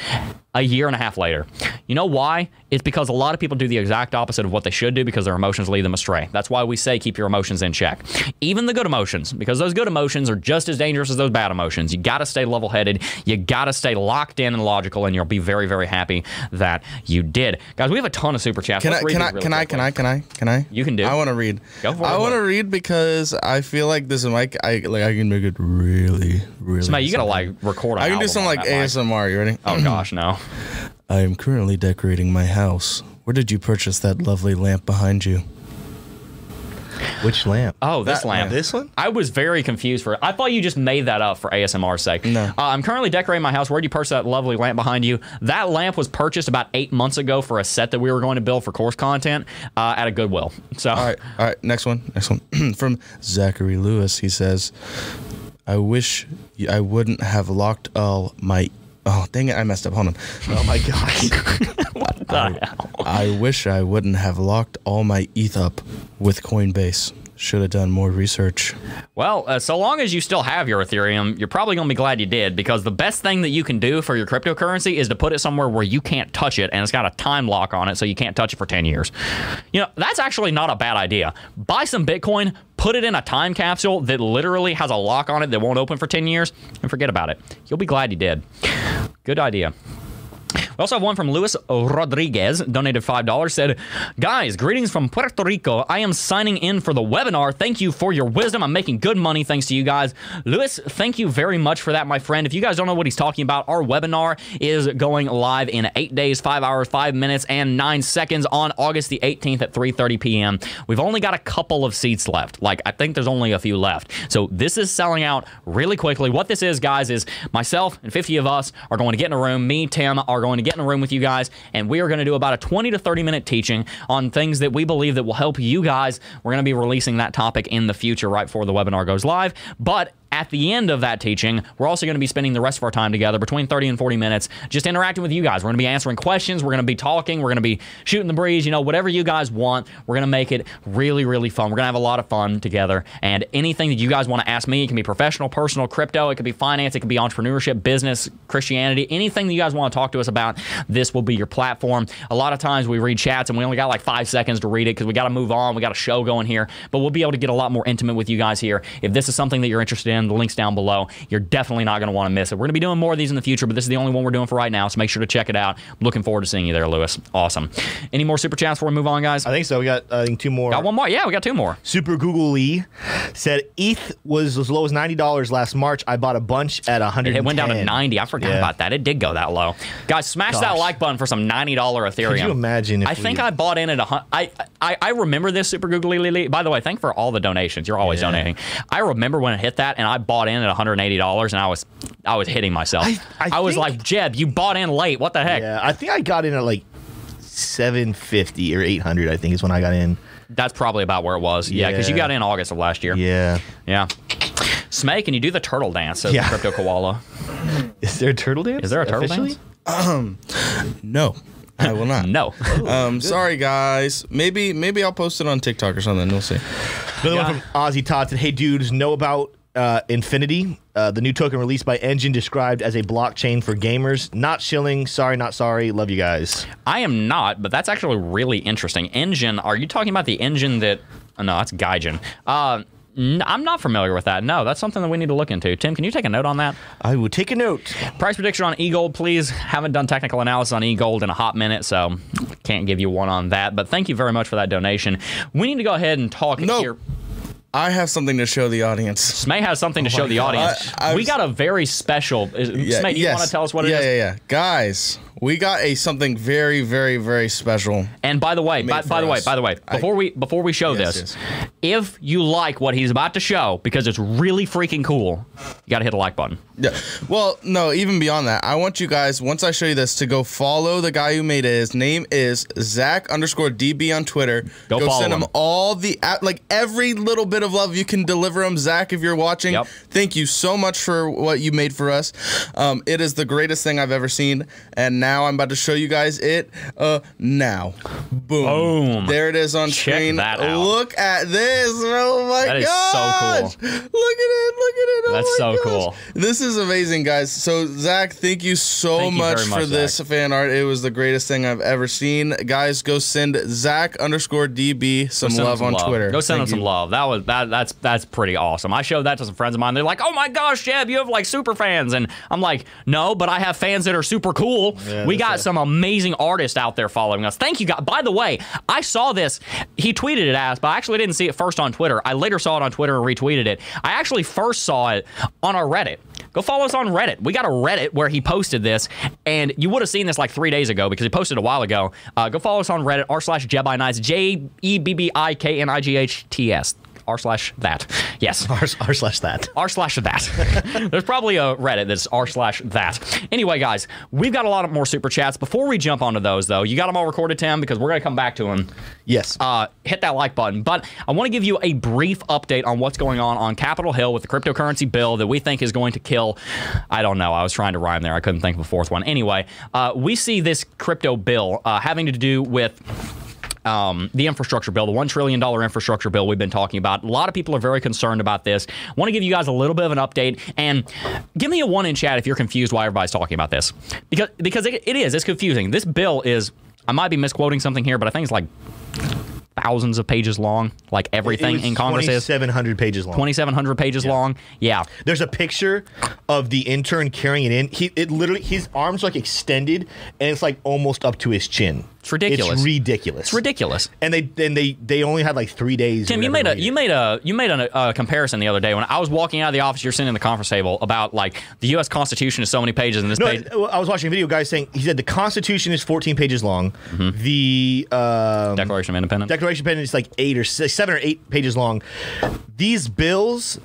[SPEAKER 1] a year and a half later. You know why? It's because a lot of people do the exact opposite of what they should do because their emotions lead them astray. That's why we say keep your emotions in check. Even the good emotions, because those good emotions are just as dangerous as those bad emotions. You got to stay level headed. You got to stay locked in and logical, and you'll be very, very happy that you did. Guys, we have a ton of super chats.
[SPEAKER 4] Can I, can I,
[SPEAKER 1] really
[SPEAKER 4] can I, can I, can I, can I?
[SPEAKER 1] You can do.
[SPEAKER 4] I want to read.
[SPEAKER 1] Go for
[SPEAKER 4] I
[SPEAKER 1] it.
[SPEAKER 4] want to read because I feel like this mic, I like, I can make it really, really.
[SPEAKER 1] Mate, you got to like record an
[SPEAKER 4] I can do
[SPEAKER 1] album
[SPEAKER 4] some
[SPEAKER 1] on
[SPEAKER 4] like
[SPEAKER 1] that mic.
[SPEAKER 4] ASMR. You ready?
[SPEAKER 1] Oh, gosh, no.
[SPEAKER 4] I am currently decorating my house. Where did you purchase that lovely lamp behind you?
[SPEAKER 2] Which lamp?
[SPEAKER 1] Oh, this
[SPEAKER 4] That-
[SPEAKER 1] lamp.
[SPEAKER 2] This one?
[SPEAKER 1] I was very confused for. I thought you just made that up for ASMR sake.
[SPEAKER 4] No.
[SPEAKER 1] Uh, I'm currently decorating my house. Where would you purchase that lovely lamp behind you? That lamp was purchased about eight months ago for a set that we were going to build for course content uh, at a Goodwill. So,
[SPEAKER 4] All right, all right. Next one. Next one from Zachary Lewis. He says, "I wish I wouldn't have locked all my." Oh, dang it! I messed up. Hold on.
[SPEAKER 2] Oh my gosh.
[SPEAKER 1] the hell?
[SPEAKER 4] I wish I wouldn't have locked all my ETH up with Coinbase. Should have done more research.
[SPEAKER 1] Well, uh, so long as you still have your Ethereum, you're probably going to be glad you did because the best thing that you can do for your cryptocurrency is to put it somewhere where you can't touch it and it's got a time lock on it so you can't touch it for 10 years. You know, that's actually not a bad idea. Buy some Bitcoin, put it in a time capsule that literally has a lock on it that won't open for 10 years, and forget about it. You'll be glad you did. Good idea. We also have one from Luis Rodriguez, donated $5, said, Guys, greetings from Puerto Rico. I am signing in for the webinar. Thank you for your wisdom. I'm making good money thanks to you guys. Luis, thank you very much for that, my friend. If you guys don't know what he's talking about, our webinar is going live in eight days, five hours, five minutes, and nine seconds on August the 18th at 3.30 p.m. We've only got a couple of seats left. Like, I think there's only a few left. So this is selling out really quickly. What this is, guys, is myself and 50 of us are going to get in a room. Me, Tim, are going to get in a room with you guys, and we are going to do about a 20 to 30 minute teaching on things that we believe that will help you guys. We're going to be releasing that topic in the future right before the webinar goes live. But at the end of that teaching, we're also going to be spending the rest of our time together between 30 and 40 minutes just interacting with you guys. We're going to be answering questions, we're going to be talking, we're going to be shooting the breeze, you know, whatever you guys want. We're going to make it really, really fun. We're going to have a lot of fun together. And anything that you guys want to ask me, it can be professional, personal, crypto, it could be finance, it could be entrepreneurship, business, Christianity, anything that you guys want to talk to us about, this will be your platform. A lot of times we read chats and we only got like five seconds to read it because we got to move on. We got a show going here, but we'll be able to get a lot more intimate with you guys here. If this is something that you're interested in, the link's down below. You're definitely not going to want to miss it. We're going to be doing more of these in the future, but this is the only one we're doing for right now, so make sure to check it out. Looking forward to seeing you there, Lewis. Awesome. Any more super chats before we move on, guys?
[SPEAKER 2] I think so. We got uh, I think two more.
[SPEAKER 1] Got one more? Yeah, we got two more.
[SPEAKER 2] Super Google Lee said ETH was as low as ninety dollars last March. I bought a bunch at hundred.
[SPEAKER 1] It went down to 90. I forgot
[SPEAKER 2] Yeah.
[SPEAKER 1] about that. It did go that low. Guys, smash that like button for some $90 Ethereum.
[SPEAKER 2] Could you imagine? If
[SPEAKER 1] I think I bought in at a hun- I, I I remember this super googly. By the way, thank for all the donations. You're always
[SPEAKER 2] Yeah.
[SPEAKER 1] donating. I remember when it hit that, and I bought in at 180 dollars, and I was I was hitting myself. I,
[SPEAKER 2] I
[SPEAKER 1] was
[SPEAKER 2] think-
[SPEAKER 1] like, Jeb, you bought in late. What the heck?
[SPEAKER 2] Yeah, I think I got in at like seven fifty or eight hundred. I think is when I got in.
[SPEAKER 1] That's probably about where it was. Yeah, because you got in August of last year.
[SPEAKER 2] Yeah.
[SPEAKER 1] Yeah. Smay, can you do the turtle dance as
[SPEAKER 2] Yeah.
[SPEAKER 1] crypto koala?
[SPEAKER 2] Is there a turtle dance?
[SPEAKER 1] Is there a turtle
[SPEAKER 2] officially?
[SPEAKER 1] dance?
[SPEAKER 4] No, I will not.
[SPEAKER 1] No.
[SPEAKER 4] Um, sorry guys. Maybe maybe I'll post it on TikTok or something. We'll see.
[SPEAKER 2] Another
[SPEAKER 1] Yeah.
[SPEAKER 2] one from Ozzy Todd said, "Hey dudes, know about uh, Efinity, uh, the new token released by Enjin, described as a blockchain for gamers. Not shilling. Sorry, not sorry. Love you guys.
[SPEAKER 1] I am not, but that's actually really interesting. Enjin, are you talking about the engine that. Oh, no, that's Gaijin. Uh, n- I'm not familiar with that. No, that's something that we need to look into. Tim, can you take a note on that?
[SPEAKER 2] I will take a note.
[SPEAKER 1] Price prediction on eGold, please. Haven't done technical analysis on eGold in a hot minute, so can't give you one on that. But thank you very much for that donation. We need to go ahead and talk
[SPEAKER 4] No.
[SPEAKER 1] here.
[SPEAKER 4] I have something to show the audience.
[SPEAKER 1] Smay has something to oh show the audience.
[SPEAKER 4] I- I
[SPEAKER 1] we
[SPEAKER 4] was-
[SPEAKER 1] got a very special. Is, Smay, do you want to tell us what it
[SPEAKER 4] yeah,
[SPEAKER 1] is?
[SPEAKER 4] Yeah, yeah, Guys, we got a something very, very, very special.
[SPEAKER 1] And by the way, by,
[SPEAKER 4] for
[SPEAKER 1] by the way,
[SPEAKER 4] us.
[SPEAKER 1] by the way,
[SPEAKER 4] I-
[SPEAKER 1] before we before we show
[SPEAKER 4] Yes,
[SPEAKER 1] this, if you like what he's about to show because it's really freaking cool, you got to hit a like button.
[SPEAKER 4] Yeah. Well, no, even beyond that, I want you guys, once I show you this, to go follow the guy who made it. His name is Zach underscore DB on Twitter.
[SPEAKER 1] Go follow
[SPEAKER 4] send him,
[SPEAKER 1] him.
[SPEAKER 4] all the, like, every little bit of love you can deliver him. Zach, if you're watching,
[SPEAKER 1] Yep.
[SPEAKER 4] thank you so much for what you made for us. Um, it is the greatest thing I've ever seen. And now I'm about to show you guys it uh, now. Boom.
[SPEAKER 1] Boom.
[SPEAKER 4] There it is on
[SPEAKER 1] Check
[SPEAKER 4] screen.
[SPEAKER 1] that out.
[SPEAKER 4] Look at this. Oh, my god.
[SPEAKER 1] That is so cool.
[SPEAKER 4] Look at it. Look at it. Oh
[SPEAKER 1] That's so
[SPEAKER 4] gosh.
[SPEAKER 1] cool.
[SPEAKER 4] This is amazing, guys. So, Zach, thank you so
[SPEAKER 1] Thank
[SPEAKER 4] much,
[SPEAKER 1] very much,
[SPEAKER 4] for this fan art. It was the greatest thing I've ever seen. Guys, go send Zach underscore DB some
[SPEAKER 1] Go send him
[SPEAKER 4] love on Twitter.
[SPEAKER 1] Go send
[SPEAKER 4] Thank
[SPEAKER 1] him some love. That was that. That's that's pretty awesome. I showed that to some friends of mine. They're like, "Oh my gosh, Jeb, you have like super fans," and I'm like, "No, but I have fans that are super cool. we got
[SPEAKER 2] a-
[SPEAKER 1] some amazing artists out there following us. Thank you, guys. By the way, I saw this. He tweeted it as, but I actually didn't see it first on Twitter. I later saw it on Twitter and retweeted it. I actually first saw it on our Reddit. Go follow us on Reddit. We got a Reddit where he posted this, and you would have seen this like three days ago because he posted a while ago. Uh, go follow us on Reddit, r slash Jebbi Knights, J E B B I K N I G H T S. R slash that. Yes.
[SPEAKER 2] R, r slash that.
[SPEAKER 1] R slash that. There's probably a Reddit that's R slash that. Anyway, guys, we've got a lot of more super chats. Before we jump onto those, though, you got them all recorded, Tim, because we're going to come back to them
[SPEAKER 2] Yes.
[SPEAKER 1] uh, hit that like button. But I want to give you a brief update on what's going on on Capitol Hill with the cryptocurrency bill that we think is going to kill. I don't know. I was trying to rhyme there. I couldn't think of a fourth one. Anyway, uh, we see this crypto bill uh, having to do with um, the infrastructure bill, the $1 trillion infrastructure bill we've been talking about. A lot of people are very concerned about this. want to give you guys a little bit of an update and give me a one in chat if you're confused why everybody's talking about this. Because, because it, it is, it's confusing. This bill is, I might be misquoting something here, but I think it's like thousands of pages long, like everything in Congress is.
[SPEAKER 2] 2,700 pages long.
[SPEAKER 1] 2,700 pages long. Yeah.
[SPEAKER 2] There's a picture of the intern carrying it in. He it literally his arms like extended and it's like almost up to his chin.
[SPEAKER 1] It's ridiculous.
[SPEAKER 2] It's ridiculous.
[SPEAKER 1] It's ridiculous.
[SPEAKER 2] And they and they they only had like three days.
[SPEAKER 1] Tim, you made a you made a you made a, uh comparison the other day when I was walking out of the office. You're sitting in the conference table about like the U.S. Constitution is so many pages and this
[SPEAKER 2] No,
[SPEAKER 1] page.
[SPEAKER 2] I was watching a video. Guy saying he said the Constitution is 14 pages long. The um,
[SPEAKER 1] Declaration of Independence.
[SPEAKER 2] Declaration of Independence is like eight or six, seven or eight pages long. These bills,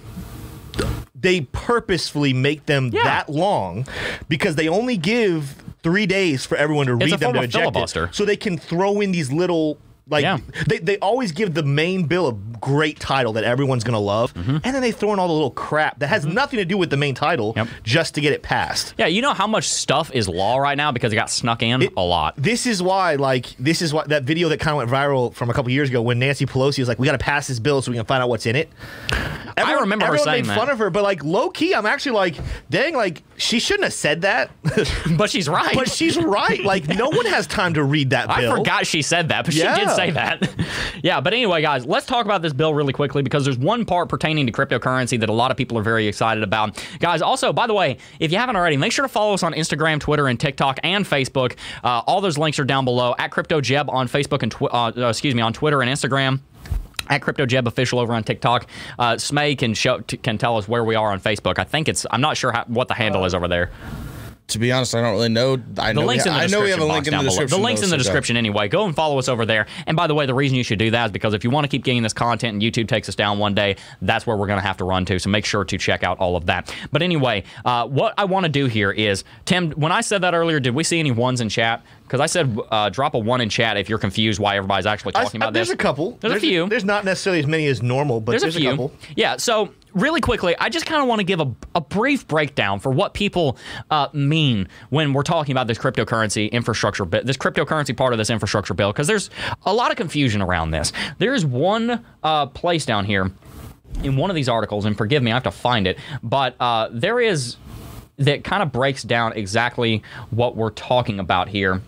[SPEAKER 2] they purposefully make them
[SPEAKER 1] Yeah.
[SPEAKER 2] that long because they only give three days for everyone to
[SPEAKER 1] It's
[SPEAKER 2] read them to
[SPEAKER 1] of
[SPEAKER 2] eject
[SPEAKER 1] filibuster.
[SPEAKER 2] it. So they can throw in these little. Like
[SPEAKER 1] Yeah.
[SPEAKER 2] they, they always give the main bill a great title that everyone's gonna love,
[SPEAKER 1] Mm-hmm.
[SPEAKER 2] and then they throw in all the little crap that has nothing to do with the main title
[SPEAKER 1] Yep.
[SPEAKER 2] just to get it passed.
[SPEAKER 1] yeah, you know how much stuff is law right now because it got snuck in a lot.
[SPEAKER 2] This is why, like, this is why that video that kind of went viral from a couple years ago when Nancy Pelosi was like, "We got to pass this bill so we can find out what's in it."
[SPEAKER 1] I remember her
[SPEAKER 2] everyone made
[SPEAKER 1] that.
[SPEAKER 2] fun of her, but like low key, I'm actually like, dang, like she shouldn't have said that,
[SPEAKER 1] But she's right.
[SPEAKER 2] but she's right. Like, no one has time to read that
[SPEAKER 1] I forgot she said that, but she did say that. yeah, but anyway, guys, let's talk about this bill really quickly because there's one part pertaining to cryptocurrency that a lot of people are very excited about. Guys, also, by the way, if you haven't already, make sure to follow us on Instagram, Twitter, and TikTok and Facebook. Uh, all those links are down below at CryptoJeb on Facebook and twi- uh, uh, excuse me on Twitter and Instagram. At CryptoJeb official over on TikTok, uh, Smay can show t- can tell us where we are on Facebook. I think it's I'm not sure how, what the handle is over there.
[SPEAKER 4] To be honest, I don't really know. I
[SPEAKER 1] The
[SPEAKER 4] know
[SPEAKER 1] links
[SPEAKER 4] we
[SPEAKER 1] in the
[SPEAKER 4] I know we have a link in the
[SPEAKER 1] down below.
[SPEAKER 4] description.
[SPEAKER 1] The links in the
[SPEAKER 4] so go.
[SPEAKER 1] description anyway. Go and follow us over there. And by the way, the reason you should do that is because if you want to keep getting this content and YouTube takes us down one day, that's where we're going to have to run to. So make sure to check out all of that. But anyway, uh, what I want to do here is, Tim, when I said that earlier, did we see any ones in chat? Because I said uh, drop a one in chat if you're confused why everybody's actually talking
[SPEAKER 2] I-
[SPEAKER 1] about
[SPEAKER 2] there's
[SPEAKER 1] this.
[SPEAKER 2] There's a couple.
[SPEAKER 1] There's, a few.
[SPEAKER 2] There's not necessarily as many as normal, but
[SPEAKER 1] There's,
[SPEAKER 2] there's,
[SPEAKER 1] a few.
[SPEAKER 2] couple.
[SPEAKER 1] Yeah. So really quickly, I just kind of want to give a, a brief breakdown for what people uh, mean when we're talking about this cryptocurrency infrastructure this cryptocurrency part of this infrastructure bill, because there's a lot of confusion around this. There's one uh, place down here in one of these articles, and forgive me, I have to find it, but uh, there is that kind of breaks down exactly what we're talking about here.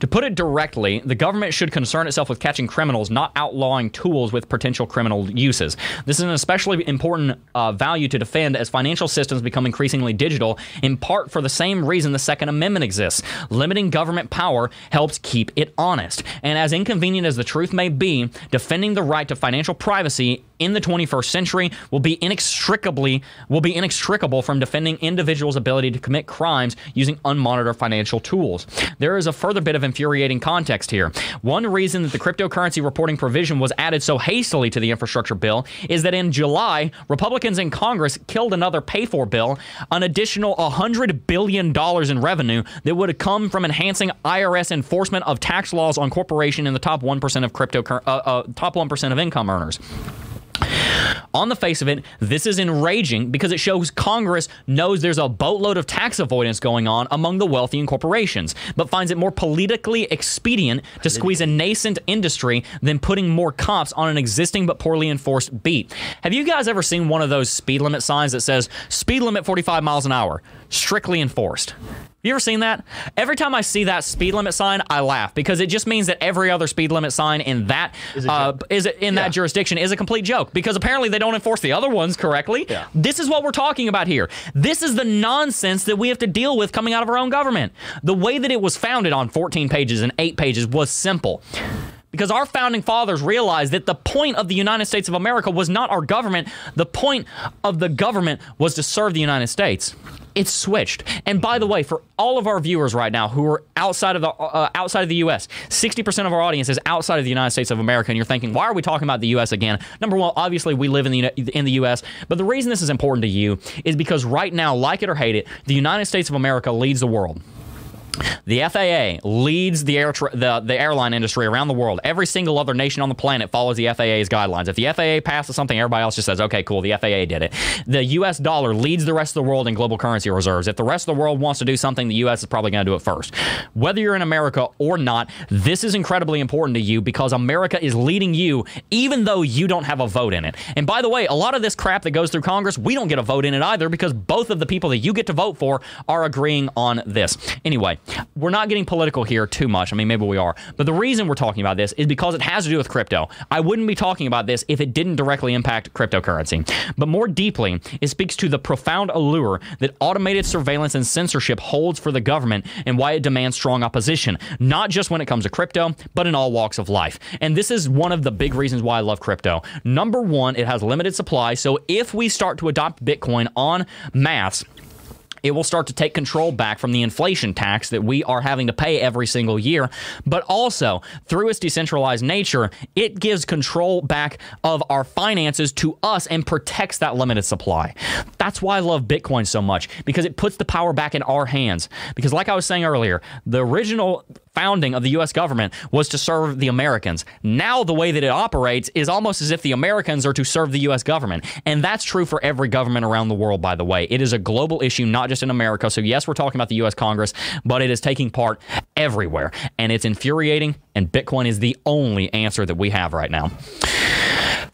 [SPEAKER 1] To put it directly, the government should concern itself with catching criminals, not outlawing tools with potential criminal uses. This is an especially important uh, value to defend as financial systems become increasingly digital, in part for the same reason the Second Amendment exists. Limiting government power helps keep it honest. And as inconvenient as the truth may be, defending the right to financial privacy in the 21st century will be inextricably will be inextricable from defending individuals' ability to commit crimes using unmonitored financial tools. There is a further bit of infuriating context here. One reason that the cryptocurrency reporting provision was added so hastily to the infrastructure bill is that in July, Republicans in Congress killed another pay for bill, an additional $100 billion in revenue that would have come from enhancing IRS enforcement of tax laws on corporation in the top 1% of crypto uh, uh, top 1% of income earners. On the face of it, this is enraging because it shows Congress knows there's a boatload of tax avoidance going on among the wealthy and corporations, but finds it more politically expedient to squeeze a nascent industry than putting more cops on an existing but poorly enforced beat. Have you guys ever seen one of those speed limit signs that says speed limit 45 miles an hour, strictly enforced? You ever seen that? Every time I see that speed limit sign, I laugh because it just means that every other speed limit sign in that
[SPEAKER 2] Is
[SPEAKER 1] uh, is in
[SPEAKER 2] Yeah.
[SPEAKER 1] that jurisdiction is a complete joke because apparently they don't enforce the other ones correctly.
[SPEAKER 2] Yeah.
[SPEAKER 1] This is what we're talking about here. This is the nonsense that we have to deal with coming out of our own government. The way that it was founded on 14 pages and 8 pages was simple. Because our founding fathers realized that the point of the United States of America was not our government. The point of the government was to serve the United States. It's switched. And by the way, for all of our viewers right now who are outside of the uh, outside of the U.S., 60% of our audience is outside of the United States of America, and you're thinking, why are we talking about the U.S. again? Number one, obviously we live in the in the U.S., but the reason this is important to you is because right now, like it or hate it, the United States of America leads the world. The FAA leads the air tra- the, the airline industry around the world. Every single other nation on the planet follows the FAA's guidelines. If the FAA passes something, everybody else just says, "Okay, cool, the FAA did it." The US dollar leads the rest of the world in global currency reserves. If the rest of the world wants to do something, the US is probably going to do it first. Whether you're in America or not, this is incredibly important to you because America is leading you even though you don't have a vote in it. And by the way, a lot of this crap that goes through Congress, we don't get a vote in it either because both of the people that you get to vote for are agreeing on this. Anyway, we're not getting political here too much. I mean, maybe we are. But the reason we're talking about this is because it has to do with crypto. I wouldn't be talking about this if it didn't directly impact cryptocurrency. But more deeply, it speaks to the profound allure that automated surveillance and censorship holds for the government and why it demands strong opposition, not just when it comes to crypto, but in all walks of life. And this is one of the big reasons why I love crypto. Number one, it has limited supply. So if we start to adopt Bitcoin on mass, it will start to take control back from the inflation tax that we are having to pay every single year. But also, through its decentralized nature, it gives control back of our finances to us and protects that limited supply. That's why I love Bitcoin so much because it puts the power back in our hands. Because, like I was saying earlier, the original founding of the US government was to serve the Americans. Now, the way that it operates is almost as if the Americans are to serve the US government. And that's true for every government around the world, by the way. It is a global issue, not just in America. So, yes, we're talking about the US Congress, but it is taking part everywhere. And it's infuriating, and Bitcoin is the only answer that we have right now.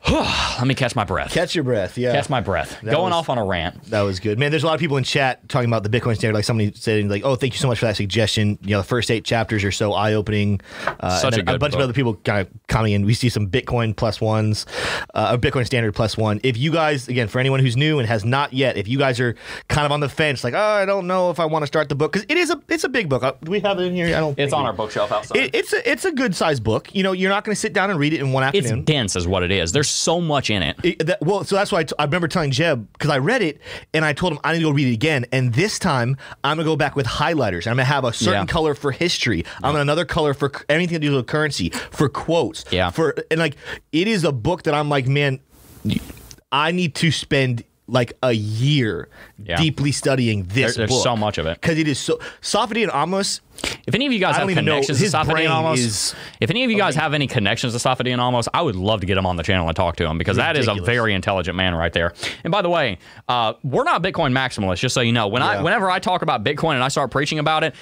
[SPEAKER 1] Let me catch my breath.
[SPEAKER 2] Catch your breath. Yeah.
[SPEAKER 1] Catch my breath. Going
[SPEAKER 2] was-
[SPEAKER 1] off on a rant.
[SPEAKER 2] That was good, man. There's a lot of people in chat talking about the Bitcoin standard. Like somebody said, like, "Oh, thank you so much for that suggestion." You know, the first eight chapters are so eye opening. Uh,
[SPEAKER 1] Such
[SPEAKER 2] and
[SPEAKER 1] a good
[SPEAKER 2] bunch
[SPEAKER 1] book.
[SPEAKER 2] of other people kind of coming in. We see some Bitcoin plus ones, uh, or Bitcoin standard plus one. If you guys, again, for anyone who's new and has not yet, if you guys are kind of on the fence, like, oh, I don't know if I want to start the book because it is a it's a big book. Uh, Do we have it in here? I don't.
[SPEAKER 1] It's on
[SPEAKER 2] we-
[SPEAKER 1] our bookshelf outside.
[SPEAKER 2] It, it's a it's a good sized book. You know, you're not going to sit down and read it in one afternoon.
[SPEAKER 1] it's dense, is what it is. There's so much in it.
[SPEAKER 2] It- that- well, so that's why I, t- I remember telling Jeb because I read it and I told him I need to go read it again. And this time I'm gonna go back with highlighters. I'm gonna have a certain
[SPEAKER 1] Yeah.
[SPEAKER 2] color for history. I'm gonna another color for anything to do with currency, for quotes.
[SPEAKER 1] Yeah.
[SPEAKER 2] For and like it is a book that I'm like, man, I need to spend like a year
[SPEAKER 1] Yeah.
[SPEAKER 2] deeply studying this
[SPEAKER 1] There- there's
[SPEAKER 2] book
[SPEAKER 1] so much of it.
[SPEAKER 2] because it is so. Saifedean Ammous.
[SPEAKER 1] If any of you guys have
[SPEAKER 2] even know.
[SPEAKER 1] connections to
[SPEAKER 2] brain
[SPEAKER 1] and Amos,
[SPEAKER 2] is
[SPEAKER 1] if any of you guys have any connections to Saifedean Ammous, I would love to get him on the channel and talk to him because that is a very intelligent man right there. And by the way, uh, we're not Bitcoin maximalists, just so you know. When I whenever I talk about Bitcoin and I start preaching about it,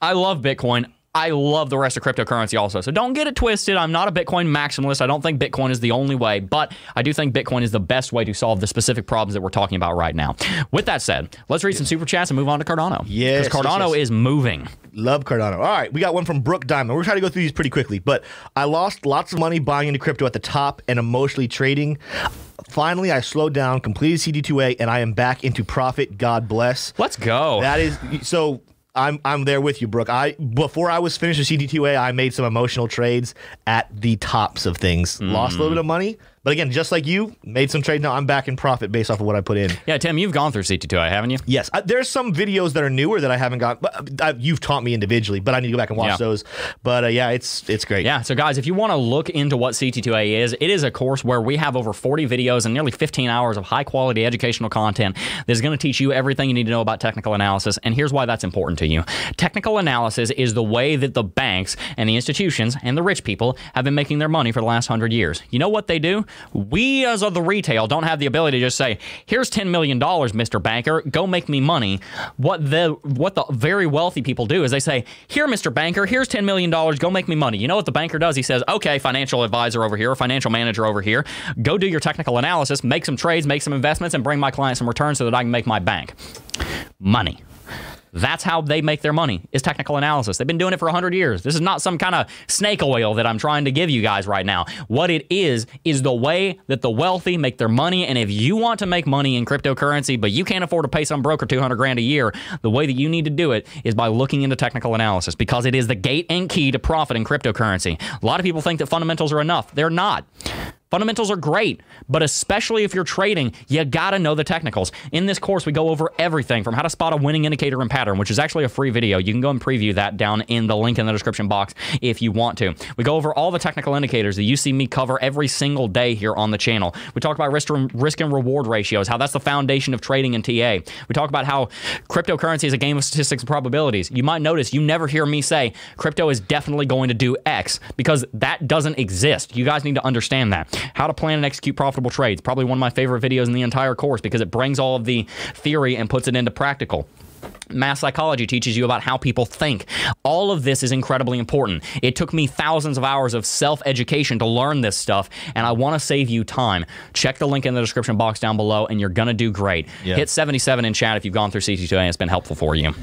[SPEAKER 1] I love Bitcoin. I love the rest of cryptocurrency also. So don't get it twisted. I'm not a Bitcoin maximalist. I don't think Bitcoin is the only way, but I do think Bitcoin is the best way to solve the specific problems that we're talking about right now. With that said, let's read some super chats and move on to Cardano.
[SPEAKER 2] Yes,
[SPEAKER 1] Because Cardano
[SPEAKER 2] yes, yes.
[SPEAKER 1] is moving.
[SPEAKER 2] Love Cardano. All right, we got one from Brooke Diamond. We're trying to go through these pretty quickly, but I lost lots of money buying into crypto at the top and emotionally trading. Finally, I slowed down, completed CT2A, and I am back into profit. God bless.
[SPEAKER 1] Let's go.
[SPEAKER 2] That is so. I'm I'm there with you, Brooke. I before I was finished with CT2A, I made some emotional trades at the tops of things. Lost a little bit of money, but again, just like you, made some trades. Now I'm back in profit based off of what I put in.
[SPEAKER 1] Yeah, Tim, you've gone through CT2A, haven't you?
[SPEAKER 2] Yes, I, there's some videos that are newer that I haven't got. But uh, you've taught me individually, but I need to go back and watch
[SPEAKER 1] Yeah.
[SPEAKER 2] those. But uh, yeah, it's it's great.
[SPEAKER 1] Yeah, so guys, if you want to look into what CT2A is, it is a course where we have over 40 videos and nearly 15 hours of high quality educational content that's going to teach you everything you need to know about technical analysis. And here's why that's important to you technical analysis is the way that the banks and the institutions and the rich people have been making their money for the last hundred years. You know what they do? We, as of the retail, don't have the ability to just say, here's $10 million, Mr. Banker, go make me money. What the what the very wealthy people do is they say, here, Mr. Banker, here's $10 million, go make me money. You know what the banker does? He says, okay, financial advisor over here, financial manager over here, go do your technical analysis, make some trades, make some investments, and bring my client some returns so that I can make my bank. Money. That's how they make their money is technical analysis. They've been doing it for 100 years. This is not some kind of snake oil that I'm trying to give you guys right now. What it is is the way that the wealthy make their money and if you want to make money in cryptocurrency but you can't afford to pay some broker 200 grand a year, the way that you need to do it is by looking into technical analysis because it is the gate and key to profit in cryptocurrency. A lot of people think that fundamentals are enough. They're not. Fundamentals are great, but especially if you're trading, you gotta know the technicals. In this course, we go over everything from how to spot a winning indicator and pattern, which is actually a free video. You can go and preview that down in the link in the description box if you want to. We go over all the technical indicators that you see me cover every single day here on the channel. We talk about risk, and reward ratios, how that's the foundation of trading in TA. We talk about how cryptocurrency is a game of statistics and probabilities. You might notice you never hear me say crypto is definitely going to do X because that doesn't exist. You guys need to understand that. How to plan and execute profitable trades. Probably one of my favorite videos in the entire course because it brings all of the theory and puts it into practical. Math psychology teaches you about how people think. All of this is incredibly important. It took me thousands of hours of self education to learn this stuff, and I want to save you time. Check the link in the description box down below, and you're going to do great.
[SPEAKER 2] Yeah.
[SPEAKER 1] Hit 77 in chat if you've gone through CT2A and it's been helpful for you.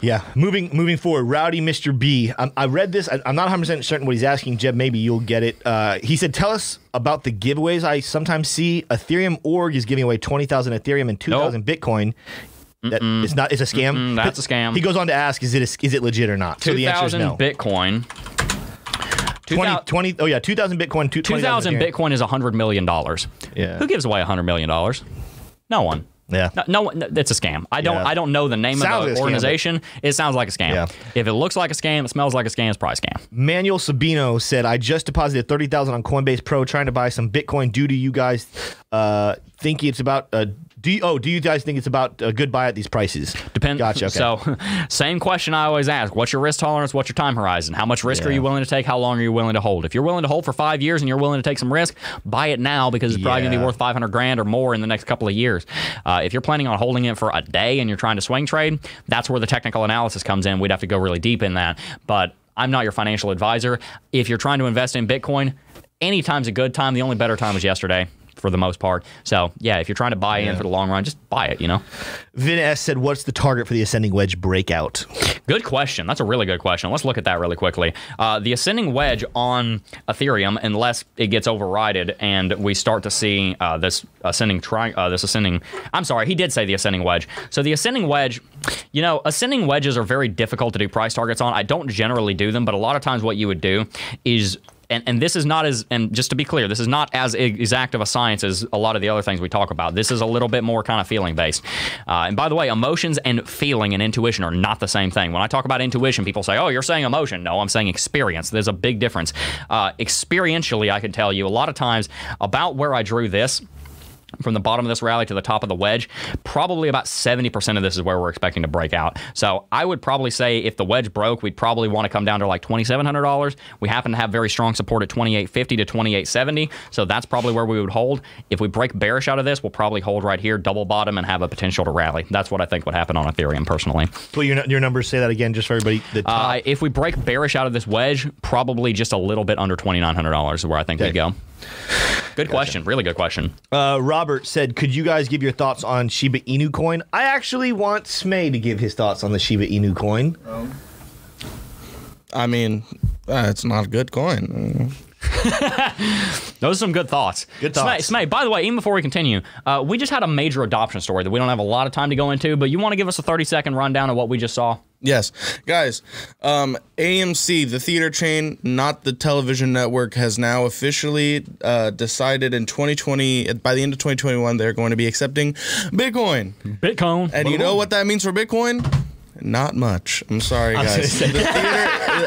[SPEAKER 2] Yeah, moving moving forward, Rowdy Mr. B. I, I read this. I, I'm not 100 percent certain what he's asking. Jeb, maybe you'll get it. Uh, he said, "Tell us about the giveaways I sometimes see. Ethereum org is giving away 20,000 Ethereum and 2,000 Bitcoin. That it's not. It's a scam.
[SPEAKER 1] Mm-mm, that's a scam.
[SPEAKER 2] He goes on to ask, "Is it a, is it legit or not?" So the answer is
[SPEAKER 1] 2,000
[SPEAKER 2] no.
[SPEAKER 1] Bitcoin.
[SPEAKER 2] 20, 20 Oh yeah, 2,000 Bitcoin. 2,000
[SPEAKER 1] 2,000 Bitcoin is $100 million.
[SPEAKER 2] Yeah.
[SPEAKER 1] Who gives away $100 million? No one.
[SPEAKER 2] Yeah.
[SPEAKER 1] No, no, one- it's a scam. I don't.
[SPEAKER 2] Yeah.
[SPEAKER 1] I don't know the name
[SPEAKER 2] Sounds
[SPEAKER 1] of the
[SPEAKER 2] scam,
[SPEAKER 1] organization. It sounds like a scam.
[SPEAKER 2] Yeah.
[SPEAKER 1] If it looks like a scam, it smells like a scam. It's probably a scam.
[SPEAKER 2] Manuel Sabino said, "I just deposited thirty thousand on Coinbase Pro, trying to buy some Bitcoin. Do do you guys uh, think it's about? Uh, do you, oh, do you guys think it's about a good buy at these prices?
[SPEAKER 1] Depends.
[SPEAKER 2] Gotcha. Okay.
[SPEAKER 1] So, same question I always ask: What's your risk tolerance? What's your time horizon? How much risk are you willing to take? How long are you willing to hold? If you're willing to hold for five years and you're willing to take some risk, buy it now because it's probably going to be worth 500 grand or more in the next couple of years. Uh, if you're planning on holding it for a day and you're trying to swing trade, that's where the technical analysis comes in. We'd have to go really deep in that, but. I'm not your financial advisor. If you're trying to invest in Bitcoin, anytime's a good time. The only better time was yesterday for the most part. So, yeah, if you're trying to buy in for the long run, just buy it, you know?
[SPEAKER 2] Vin S said, "What's the target for the ascending wedge breakout?"
[SPEAKER 1] Good question. That's a really good question. Let's look at that really quickly. Uh, the ascending wedge on Ethereum, unless it gets overrided and we start to see uh, this ascending tri- uh, this ascending. I'm sorry, he did say the ascending wedge. So the ascending wedge, you know, ascending wedges are very difficult to do price targets on. I don't generally do them, but a lot of times what you would do is and, and this is not as and just to be clear this is not as exact of a science as a lot of the other things we talk about. This is a little bit more kind of feeling based. Uh, and by the way emotions and feeling and intuition are not the same thing. When i talk about intuition people say oh you're saying emotion. No i'm saying experience. There's a big difference. Uh, experientially i can tell you a lot of times about where i drew this from the bottom of this rally to the top of the wedge, probably about 70% of this is where we're expecting to break out. So I would probably say if the wedge broke, we'd probably want to come down to like $2,700. We happen to have very strong support at 2850 to 2870. So that's probably where we would hold. If we break bearish out of this, we'll probably hold right here, double bottom, and have a potential to rally. That's what I think would happen on Ethereum personally.
[SPEAKER 2] Well, your your numbers say that again, just for everybody.
[SPEAKER 1] Uh, if we break bearish out of this wedge, probably just a little bit under $2,900 is where I think
[SPEAKER 2] Okay.
[SPEAKER 1] we'd go. Good question. Really good question.
[SPEAKER 2] Uh, Robert said, "Could you guys give your thoughts on Shiba Inu coin?" I actually want Smay to give his thoughts on the Shiba Inu coin.
[SPEAKER 4] I mean, uh, it's not a good coin.
[SPEAKER 1] Those are some good thoughts.
[SPEAKER 2] Good thoughts.
[SPEAKER 1] Smay, by the way, even before we continue, uh, we just had a major adoption story that we don't have a lot of time to go into, but you want to give us a 30 second rundown of what we just saw?
[SPEAKER 4] Yes, guys. Um, AMC, the theater chain, not the television network, has now officially uh, decided in 2020, by the end of 2021, they're going to be accepting Bitcoin.
[SPEAKER 1] Bitcoin.
[SPEAKER 4] And you know what that means for Bitcoin? Not much. I'm sorry, guys. The theater,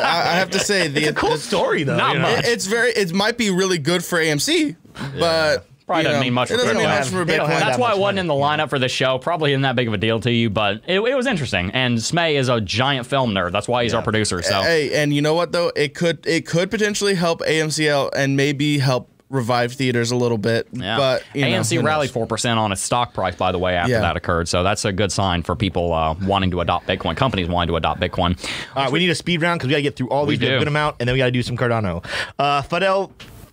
[SPEAKER 4] I I have to say, the,
[SPEAKER 2] Cool
[SPEAKER 4] the-
[SPEAKER 2] story though.
[SPEAKER 1] Not
[SPEAKER 2] you know?
[SPEAKER 1] much.
[SPEAKER 4] it- it's very. It might be really good for AMC, but
[SPEAKER 1] Probably doesn't
[SPEAKER 4] know,
[SPEAKER 1] mean much
[SPEAKER 4] It
[SPEAKER 1] for
[SPEAKER 4] doesn't mean much
[SPEAKER 2] Have-
[SPEAKER 4] for Bitcoin.
[SPEAKER 1] That's
[SPEAKER 2] that
[SPEAKER 1] why
[SPEAKER 2] much
[SPEAKER 1] it wasn't
[SPEAKER 2] money.
[SPEAKER 1] in the lineup for the show. Probably isn't that big of a deal to you, but it, it was interesting. And Smay is a giant film nerd. That's why he's our producer. So
[SPEAKER 4] Hey, and you know what though? It could it could potentially help AMC out and maybe help revive theaters a little bit.
[SPEAKER 1] Yeah.
[SPEAKER 4] But you know,
[SPEAKER 1] AMC
[SPEAKER 4] who
[SPEAKER 1] rallied four percent on its stock price, by the way, after
[SPEAKER 4] Yeah.
[SPEAKER 1] that occurred. So that's a good sign for people uh, wanting to adopt Bitcoin, companies wanting to adopt Bitcoin.
[SPEAKER 2] All right, we need a speed round because we got to get through all these. We have a
[SPEAKER 1] do.
[SPEAKER 2] good amount, and then we got to do some Cardano. Uh, Fidel,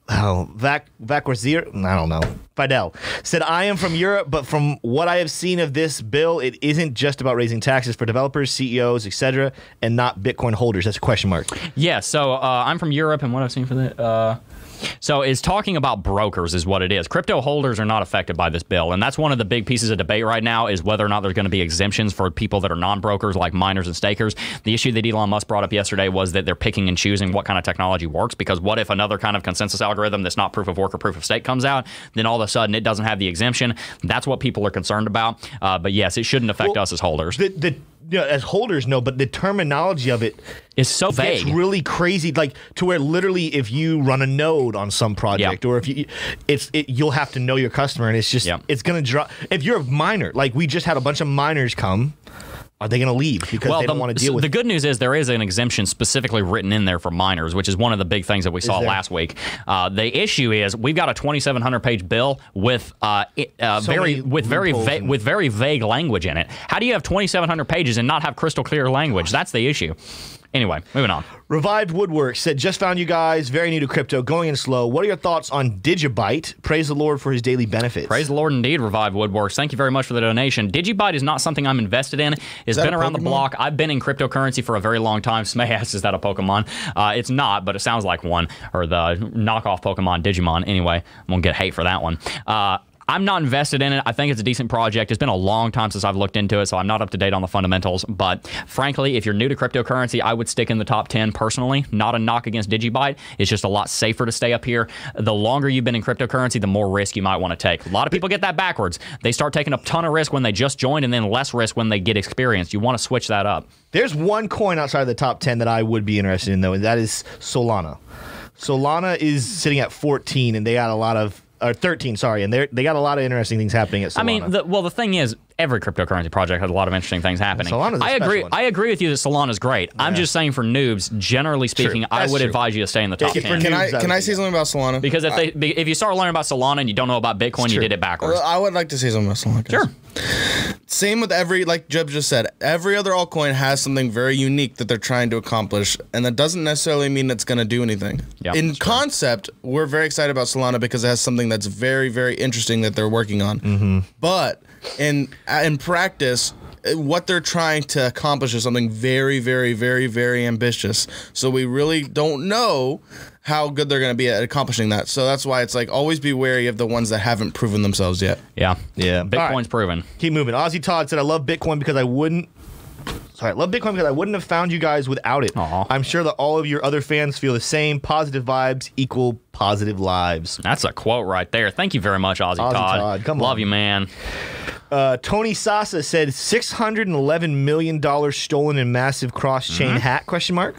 [SPEAKER 2] oh, Vac Vacrazir, I don't know. Fidel said, "I am from Europe, but from what I have seen of this bill, it isn't just about raising taxes for developers, CEOs, etc., and not Bitcoin holders." That's a question mark.
[SPEAKER 1] Yeah, so uh, I'm from Europe, and what I've seen for that. Uh, So is talking about brokers is what it is. Crypto holders are not affected by this bill, and that's one of the big pieces of debate right now is whether or not there's going to be exemptions for people that are non-brokers like miners and stakers. The issue that Elon Musk brought up yesterday was that they're picking and choosing what kind of technology works because what if another kind of consensus algorithm that's not proof of work or proof of stake comes out, then all of a sudden it doesn't have the exemption. That's what people are concerned about. Uh, but yes, it shouldn't affect
[SPEAKER 2] Well,
[SPEAKER 1] us as holders.
[SPEAKER 2] The, the you know, as holders know, but the terminology of
[SPEAKER 1] It's so
[SPEAKER 2] gets
[SPEAKER 1] vague.
[SPEAKER 2] really crazy. Like to where literally, if you run a node on some project,
[SPEAKER 1] Yeah.
[SPEAKER 2] or if you, it's it, you'll have to know your customer, and it's just
[SPEAKER 1] Yeah.
[SPEAKER 2] it's gonna drop. If you're a miner, like we just had a bunch of miners come, are they gonna leave because they don't
[SPEAKER 1] the,
[SPEAKER 2] want to deal with
[SPEAKER 1] the good news is there is an exemption specifically written in there for miners which is one of the big things that we saw last week. Uh, the issue is we've got a 2,700 page bill with uh, uh,
[SPEAKER 2] So
[SPEAKER 1] very with very va- with very vague language in it. How do you have 2,700 pages and not have crystal clear language? That's the issue. Anyway, moving on.
[SPEAKER 2] Revived Woodworks said, just found you guys, very new to crypto, going in slow. What are your thoughts on Digibyte? Praise the Lord for his daily benefits.
[SPEAKER 1] Praise the Lord indeed, Revive Woodworks. Thank you very much for the donation. Digibyte is not something I'm invested in. It's been
[SPEAKER 4] a
[SPEAKER 1] around the block. I've been in cryptocurrency for a very long time. Smay asks, is that a Pokemon? Uh, it's not, but it sounds like one, or the knockoff Pokemon Digimon. Anyway, I'm going to get hate for that one. Uh, I'm not invested in it. I think it's a decent project. It's been a long time since I've looked into it, so I'm not up to date on the fundamentals. But frankly, if you're new to cryptocurrency, I would stick in the top 10 personally. Not a knock against Digibyte. It's just a lot safer to stay up here. The longer you've been in cryptocurrency, the more risk you might want to take. A lot of people get that backwards. They start taking a ton of risk when they just joined and then less risk when they get experience. You want to switch that up.
[SPEAKER 2] There's one coin outside of the top 10 that I would be interested in, though, and that is Solana. Solana is sitting at 14, and they got a lot of, or 13, sorry, and they they got a lot of interesting things happening at Solana.
[SPEAKER 1] I mean, the, well, the thing is, every cryptocurrency project has a lot of interesting things happening.
[SPEAKER 2] Solana's a
[SPEAKER 1] I agree.
[SPEAKER 2] one.
[SPEAKER 1] I agree with you that Solana's great. I'm just saying for noobs, generally speaking, I would
[SPEAKER 2] true.
[SPEAKER 1] advise you to stay in the top
[SPEAKER 2] for
[SPEAKER 1] ten.
[SPEAKER 4] Can I can I say
[SPEAKER 2] that.
[SPEAKER 4] something about Solana?
[SPEAKER 1] because if they if you start learning about Solana and you don't know about Bitcoin, you did it backwards.
[SPEAKER 4] I would like to say something about Solana. guys.
[SPEAKER 1] Sure.
[SPEAKER 4] Same with every, like Jeb just said, every other altcoin has something very unique that they're trying to accomplish, and that doesn't necessarily mean it's going to do anything.
[SPEAKER 1] Yeah,
[SPEAKER 4] in
[SPEAKER 1] that's true.
[SPEAKER 4] concept, we're very excited about Solana because it has something that's very, very interesting that they're working on.
[SPEAKER 1] Mm-hmm.
[SPEAKER 4] But in in practice, uh, what they're trying to accomplish is something very, very, very, very ambitious. So we really don't know how good they're going to be at accomplishing that. So that's why it's like always be wary of the ones that haven't proven themselves yet.
[SPEAKER 1] Yeah.
[SPEAKER 2] Yeah.
[SPEAKER 1] Bitcoin's
[SPEAKER 2] All right.
[SPEAKER 1] proven.
[SPEAKER 2] Keep moving. Ozzy Todd said, I love Bitcoin because I wouldn't. Sorry, I love Bitcoin because I wouldn't have found you guys without it.
[SPEAKER 1] Aw.
[SPEAKER 2] I'm sure that all of your other fans feel the same. Positive vibes equal positive lives.
[SPEAKER 1] That's a quote right there. Thank you very much, Ozzy,
[SPEAKER 2] Ozzy
[SPEAKER 1] Todd.
[SPEAKER 2] Todd, come
[SPEAKER 1] Love
[SPEAKER 2] on.
[SPEAKER 1] you, man.
[SPEAKER 2] Uh, Tony Sasa said $611 million stolen in massive cross-chain
[SPEAKER 1] Mm-hmm.
[SPEAKER 2] hack, question mark.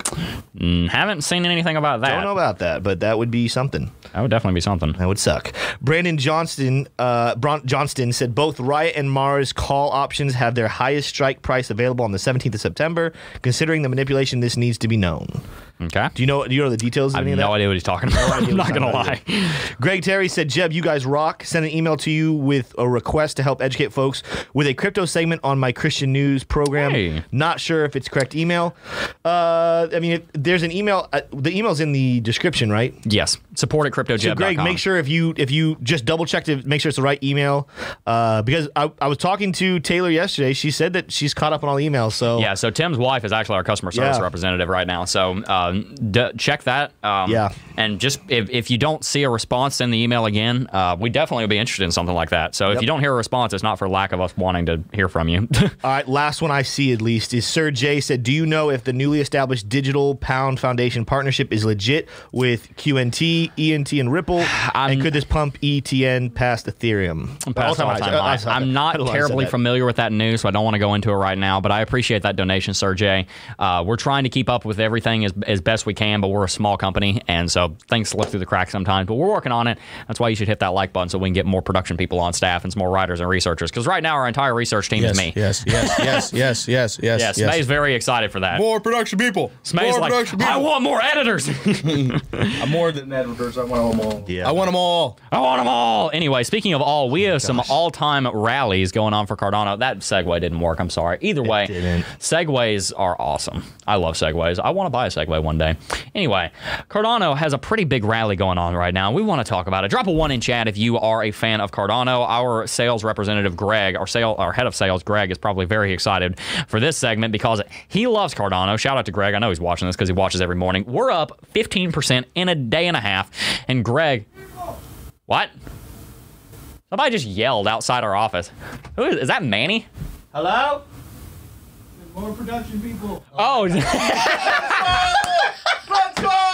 [SPEAKER 1] Mm, haven't seen anything about that.
[SPEAKER 2] Don't know about that, but that would be something.
[SPEAKER 1] that would definitely be something.
[SPEAKER 2] That would suck. Brandon Johnston, uh, Bron- Johnston said both Riot and Mars call options have their highest strike price available on the 17th of September. Considering the manipulation, this needs to be known.
[SPEAKER 1] Okay.
[SPEAKER 2] Do you know? Do you know the details of
[SPEAKER 1] I
[SPEAKER 2] any
[SPEAKER 1] have
[SPEAKER 2] of that?
[SPEAKER 1] no idea what he's talking about. I'm not gonna lie.
[SPEAKER 2] Greg Terry said, Jeb, you guys rock. Send an email to you with a request to help educate folks with a crypto segment on my Christian news program.
[SPEAKER 1] Hey.
[SPEAKER 2] Not sure if it's correct email. Uh, I mean, if there's an email. Uh, the email's in the description, right?
[SPEAKER 1] Yes. Support at
[SPEAKER 2] So Greg, make sure if you if you just double check to make sure it's the right email, uh, because I, I was talking to Taylor yesterday. She said that she's caught up on all the emails. So
[SPEAKER 1] Yeah, so Tim's wife is actually our customer service
[SPEAKER 2] Yeah.
[SPEAKER 1] representative right now. So um, d- check that. Um,
[SPEAKER 2] Yeah.
[SPEAKER 1] And just if, if you don't see a response, send the email again. Uh, we definitely would be interested in something like that. So if you don't hear a response, it's not for lack of us wanting to hear from you.
[SPEAKER 2] All right, last one I see at least is Sir J said, "Do you know if the newly established Digital Pound Foundation partnership is legit with QNT, ENT, and Ripple? and could this pump ETN past Ethereum?
[SPEAKER 1] Past all-time high. I'm not terribly familiar with that news, so I don't want to go into it right now. But I appreciate that donation, Sir Jay. Uh, we're trying to keep up with everything as, as best we can, but we're a small company, and so things slip through the cracks sometimes. But we're working on it. That's why you should hit that like button so we can get more production people on staff and some more writers and researchers. Because right now our entire research team
[SPEAKER 4] Yes,
[SPEAKER 1] is me.
[SPEAKER 4] yes, yes, yes, yes, yes, yes,
[SPEAKER 1] Yes,
[SPEAKER 4] yes.
[SPEAKER 1] Smay's very excited for that.
[SPEAKER 4] More production people.
[SPEAKER 1] Smay's
[SPEAKER 4] more
[SPEAKER 1] like,
[SPEAKER 4] production people.
[SPEAKER 1] I want more editors.
[SPEAKER 4] I'm more than editors. I want them all.
[SPEAKER 2] Yeah.
[SPEAKER 4] I want them all.
[SPEAKER 1] I want them all. Anyway, speaking of all, we have some all-time rallies going on for Cardano. That segue didn't work. I'm sorry. Either way,
[SPEAKER 2] didn't.
[SPEAKER 1] segways are awesome. I love segways. I want to buy a segway one one day. Anyway, Cardano has a pretty big rally going on right now. We want to talk about it. Drop a one in chat if you are a fan of Cardano. Our sales representative Greg, our sale, our head of sales Greg, is probably very excited for this segment because he loves Cardano. Shout out to Greg. I know he's watching this because he watches every morning. We're up 15% in a day and a half, and Greg, what? Somebody just yelled outside our office. Who is, is that Manny?
[SPEAKER 5] Hello? More production people.
[SPEAKER 1] Oh,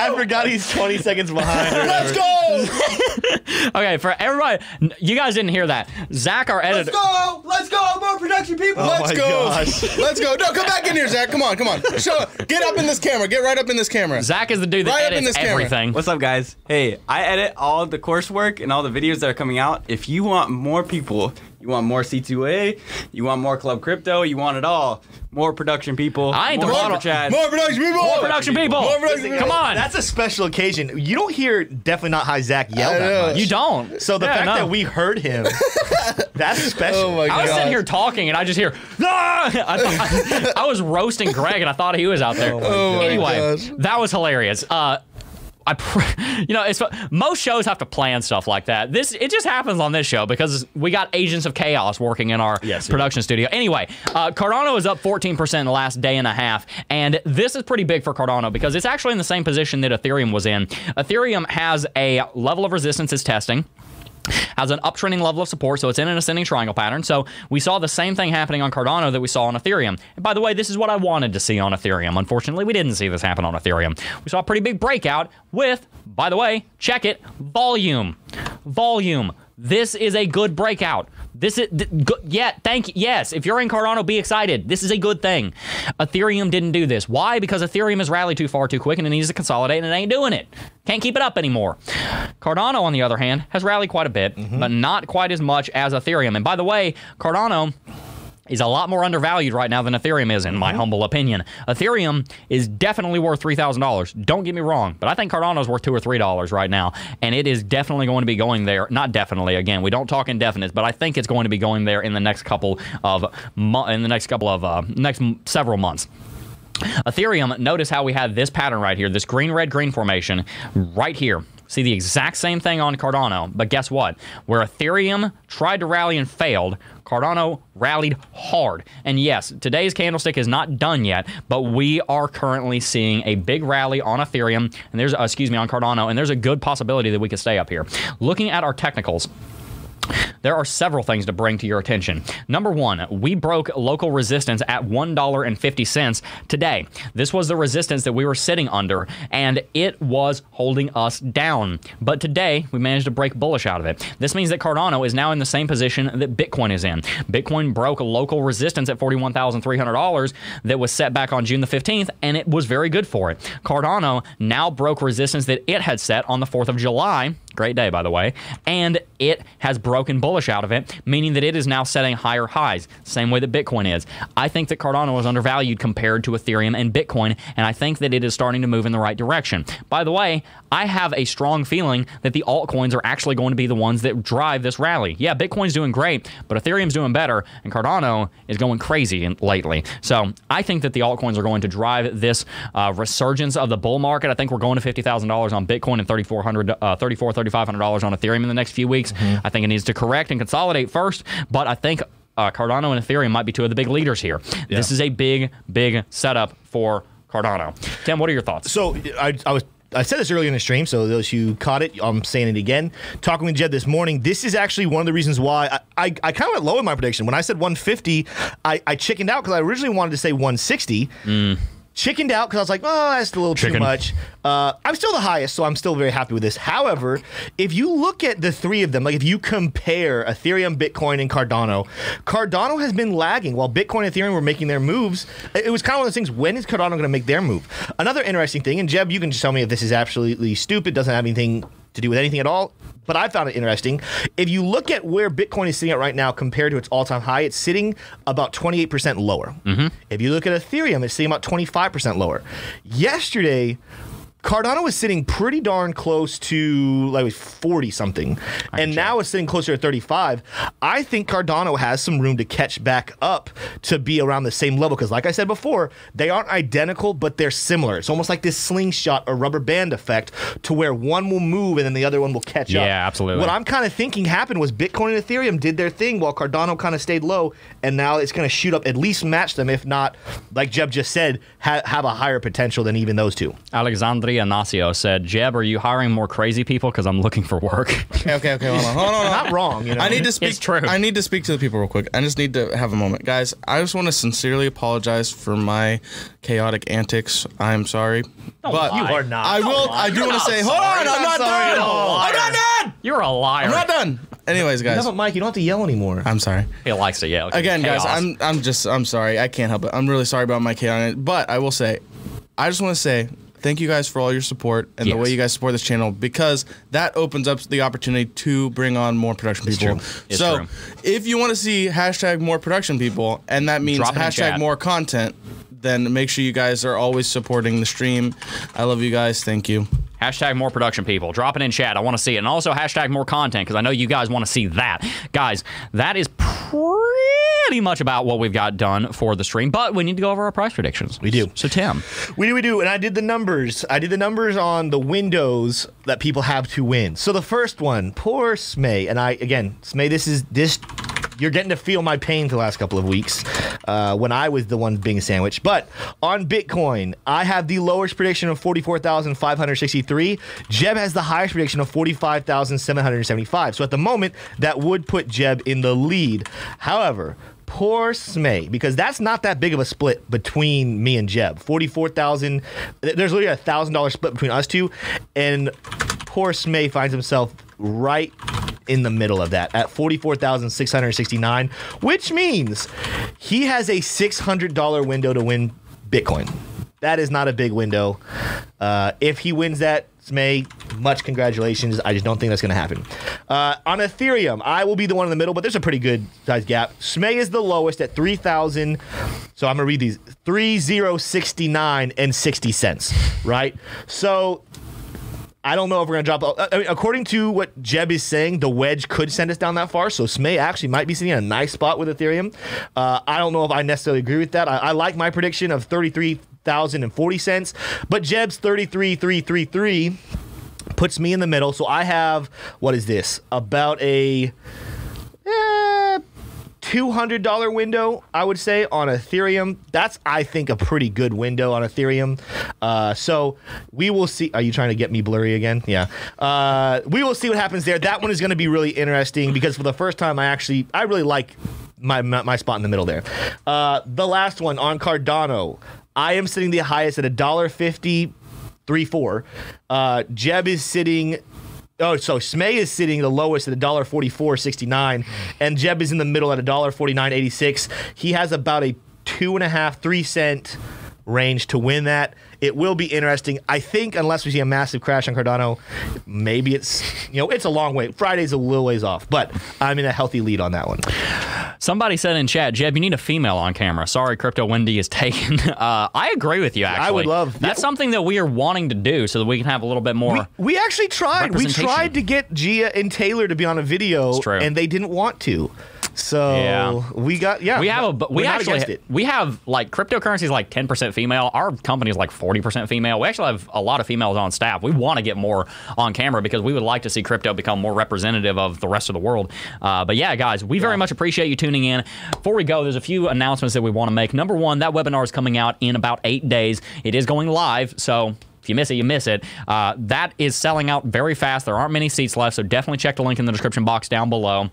[SPEAKER 2] I forgot he's 20 seconds behind.
[SPEAKER 4] Let's go!
[SPEAKER 1] okay. For everybody, you guys didn't hear that. Zach, our editor.
[SPEAKER 5] Let's go! Let's go! More production people!
[SPEAKER 4] Oh Let's
[SPEAKER 2] my
[SPEAKER 4] go!
[SPEAKER 2] gosh.
[SPEAKER 4] Let's go! No, come back in here, Zach. Come on, come on. Show, get up in this camera. Get right up in this camera.
[SPEAKER 1] Zach is the dude that
[SPEAKER 4] Right up in
[SPEAKER 1] edits
[SPEAKER 4] this camera.
[SPEAKER 1] everything.
[SPEAKER 6] What's up, guys? Hey, I edit all the coursework and all the videos that are coming out. If you want more people, you want more C2A, you want more Club Crypto, you want it all. More production people.
[SPEAKER 1] I ain't the
[SPEAKER 6] more
[SPEAKER 1] model-
[SPEAKER 6] super chats.
[SPEAKER 4] More production people.
[SPEAKER 1] More production people.
[SPEAKER 4] More production
[SPEAKER 1] Come on.
[SPEAKER 2] That's a special occasion. You don't hear definitely not high Zach yell
[SPEAKER 4] I know.
[SPEAKER 2] that much.
[SPEAKER 1] you don't.
[SPEAKER 2] So the
[SPEAKER 1] Yeah,
[SPEAKER 2] fact
[SPEAKER 1] no.
[SPEAKER 2] that we heard him, that's special.
[SPEAKER 4] Oh my.
[SPEAKER 1] I was sitting here talking and I just hear, ah! I, thought- I was roasting Greg and I thought he was out there.
[SPEAKER 4] Oh my
[SPEAKER 1] anyway,
[SPEAKER 4] gosh.
[SPEAKER 1] that was hilarious. Uh, I, pr- you know, it's most shows have to plan stuff like that. This it just happens on this show because we got agents of chaos working in our
[SPEAKER 2] Yes,
[SPEAKER 1] production studio. Anyway, uh, Cardano is up 14% in the last day and a half, and this is pretty big for Cardano because it's actually in the same position that Ethereum was in. Ethereum has a level of resistance it's testing has an uptrending level of support, so it's in an ascending triangle pattern. So we saw the same thing happening on Cardano that we saw on Ethereum. And by the way, this is what I wanted to see on Ethereum. Unfortunately, we didn't see this happen on Ethereum. We saw a pretty big breakout with, by the way, check it, volume. Volume. This is a good breakout. This is th- good. Yeah, thank you. Yes, if you're in Cardano, be excited. This is a good thing. Ethereum didn't do this. Why? Because Ethereum has rallied too far too quick and it needs to consolidate and it ain't doing it. Can't keep it up anymore. Cardano, on the other hand, has rallied quite a bit, mm-hmm. but not quite as much as Ethereum. And by the way, Cardano is a lot more undervalued right now than Ethereum is, in my humble opinion. Ethereum is definitely worth three thousand dollars. Don't get me wrong, but I think Cardano is worth two or three dollars right now, and it is definitely going to be going there. Not definitely. Again, we don't talk indefinites, but I think it's going to be going there in the next couple of mo- in the next couple of uh, next m- several months. Ethereum, notice how we have this pattern right here, this green, red, green formation right here. See the exact same thing on Cardano, but guess what? Where Ethereum tried to rally and failed, Cardano rallied hard. And yes, today's candlestick is not done yet, but we are currently seeing a big rally on Ethereum, and there's, uh, excuse me, on Cardano, and there's a good possibility that we could stay up here. Looking at our technicals, there are several things to bring to your attention. Number one, we broke local resistance at $1.50 today. This was the resistance that we were sitting under, and it was holding us down. But today, we managed to break bullish out of it. This means that Cardano is now in the same position that Bitcoin is in. Bitcoin broke local resistance at $41,300 that was set back on June the 15th, and it was very good for it. Cardano now broke resistance that it had set on the 4th of July. Great day, by the way. And it has broken bullish out of it, meaning that it is now setting higher highs, same way that Bitcoin is. I think that Cardano is undervalued compared to Ethereum and Bitcoin, and I think that it is starting to move in the right direction. By the way, I have a strong feeling that the altcoins are actually going to be the ones that drive this rally. Yeah, Bitcoin's doing great, but Ethereum's doing better, and Cardano is going crazy lately. So I think that the altcoins are going to drive this uh, resurgence of the bull market. I think we're going to fifty thousand dollars on Bitcoin and thirty four hundred, uh, thirty four, thirty five hundred dollars on Ethereum in the next few weeks. I think it needs to correct and consolidate first, but I think. Uh, Cardano and Ethereum might be two of the big leaders here. This is a big, big setup for Cardano. Tim, what are your thoughts?
[SPEAKER 2] So I, I was. I said this earlier in the stream, so those who caught it, I'm saying it again. Talking with Jeb this morning, this is actually one of the reasons why I, I, I kind of went low in my prediction. When I said 150, I, I chickened out because I originally wanted to say 160. Chickened out because I was like, oh, that's a little too much. Uh, I'm still the highest, so I'm still very happy with this. However, if you look at the three of them, like if you compare Ethereum, Bitcoin, and Cardano, Cardano has been lagging while Bitcoin and Ethereum were making their moves. It was kind of one of those things. When is Cardano going to make their move? Another interesting thing, and Jeb, you can just tell me if this is absolutely stupid, doesn't have anything to do with anything at all. But I found it interesting. If you look at where Bitcoin is sitting at right now compared to its all-time high, it's sitting about 28% lower. Mm-hmm. If you look at Ethereum, it's sitting about 25% lower. Yesterday, Cardano was sitting pretty darn close to like 40 something, and now it's sitting closer to 35. I think Cardano has some room to catch back up to be around the same level because, like I said before, they aren't identical, but they're similar. It's almost like this slingshot or rubber band effect to where one will move and then the other one will catch up.
[SPEAKER 1] Yeah, absolutely.
[SPEAKER 2] What I'm kind of thinking happened was Bitcoin and Ethereum did their thing while Cardano kind of stayed low, and now it's going to shoot up, at least match them, if not, like Jeb just said, ha- have a higher potential than even those two.
[SPEAKER 1] Alexandria Nacio said, Jeb, are you hiring more crazy people? Because I'm looking for work.
[SPEAKER 4] Okay, okay, okay. Hold on, hold on. Hold on.
[SPEAKER 2] Not wrong, you know.
[SPEAKER 4] I need to speak.
[SPEAKER 1] It's true.
[SPEAKER 4] I need to speak to the people real quick. I just need to have a moment, guys. I just want to sincerely apologize for my chaotic antics. I'm sorry, but
[SPEAKER 1] lie. You
[SPEAKER 2] are not.
[SPEAKER 4] I will. I do want to say. Hold on, I'm
[SPEAKER 2] not
[SPEAKER 4] not
[SPEAKER 2] sorry at
[SPEAKER 4] done.
[SPEAKER 2] all.
[SPEAKER 4] I'm not done.
[SPEAKER 1] You're a liar.
[SPEAKER 4] I'm not done. Anyways,
[SPEAKER 2] You
[SPEAKER 4] guys,
[SPEAKER 2] have a mic. You don't have to yell anymore.
[SPEAKER 4] I'm sorry.
[SPEAKER 1] He likes to yell.
[SPEAKER 4] Again, guys,
[SPEAKER 1] Chaos.
[SPEAKER 4] I'm I'm just I'm sorry. I can't help it. I'm really sorry about my chaotic. But I will say, I just want to say thank you guys for all your support and the way you guys support this channel because that opens up the opportunity to bring on more production people.
[SPEAKER 1] It's
[SPEAKER 4] so
[SPEAKER 1] true.
[SPEAKER 4] if you want to see hashtag more production people and that means
[SPEAKER 1] Drop
[SPEAKER 4] hashtag more content, then make sure you guys are always supporting the stream. I love you guys. Thank you.
[SPEAKER 1] Hashtag more production people. Drop it in chat. I want to see it. And also hashtag more content because I know you guys want to see that. Guys, that is pretty much about what we've got done for the stream. But we need to go over our price predictions.
[SPEAKER 2] We do.
[SPEAKER 1] So, Tim,
[SPEAKER 2] We do, we do, and I did the numbers. I did the numbers on the windows that people have to win. So the first one, poor Smay, and I again, Smay, this is this. You're getting to feel my pain for the last couple of weeks uh, when I was the one being sandwiched. But on Bitcoin, I have the lowest prediction of 44,563. Jeb has the highest prediction of 45,775. So at the moment, that would put Jeb in the lead. However, poor Smay, because that's not that big of a split between me and Jeb. 44,000, there's literally a $1,000 split between us two, and poor Smay finds himself right in the middle of that at 44,669, which means he has a $600 window to win Bitcoin. That is not a big window. Uh, if he wins that, Smay, much congratulations. I just don't think that's going to happen. Uh, on Ethereum, I will be the one in the middle, but there's a pretty good size gap. Smay is the lowest at 3,000. So I'm going to read these 3069 and 60 cents, right? So I don't know if we're going to drop. I mean, according to what Jeb is saying, the wedge could send us down that far. So Smay actually might be sitting in a nice spot with Ethereum. Uh, I don't know if I necessarily agree with that. I, I like my prediction of thirty-three thousand and forty cents, but Jeb's thirty-three three three three puts me in the middle. So I have what is this? About a. eh, $200 window, I would say, on Ethereum. That's, I think, a pretty good window on Ethereum. Uh, so we will see. Are you trying to get me blurry again? Yeah. Uh, we will see what happens there. That one is going to be really interesting because for the first time, I actually, I really like my, my, my spot in the middle there. Uh, the last one on Cardano, I am sitting the highest at $1.50. Three four. Uh, Jeb is sitting Oh, so Smay is sitting the lowest at $1.44.69, and Jeb is in the middle at $1.49.86. He has about a two and a half, three cent range to win that. It will be interesting. I think unless we see a massive crash on Cardano, maybe it's you know it's a long way. Friday's a little ways off, but I'm in a healthy lead on that one.
[SPEAKER 1] somebody said in chat, Jeb, you need a female on camera. Sorry, Crypto Wendy is taken. Uh, I agree with you, actually.
[SPEAKER 2] I would love-
[SPEAKER 1] That's
[SPEAKER 2] yeah.
[SPEAKER 1] something that we are wanting to do so that we can have a little bit more.
[SPEAKER 2] We, we actually tried. We tried to get Gia and Taylor to be on a video, and they didn't want to. So
[SPEAKER 1] Yeah.
[SPEAKER 2] we got yeah.
[SPEAKER 1] We have a, we actually we have like cryptocurrency is like ten percent female. Our company is like forty percent female. We actually have a lot of females on staff. We want to get more on camera because we would like to see crypto become more representative of the rest of the world. Uh, but yeah, guys, we very much appreciate you tuning in. Before we go, there's a few announcements that we want to make. Number one, that webinar is coming out in about eight days. It is going live, so. If you miss it, you miss it. Uh, that is selling out very fast. There aren't many seats left, so definitely check the link in the description box down below.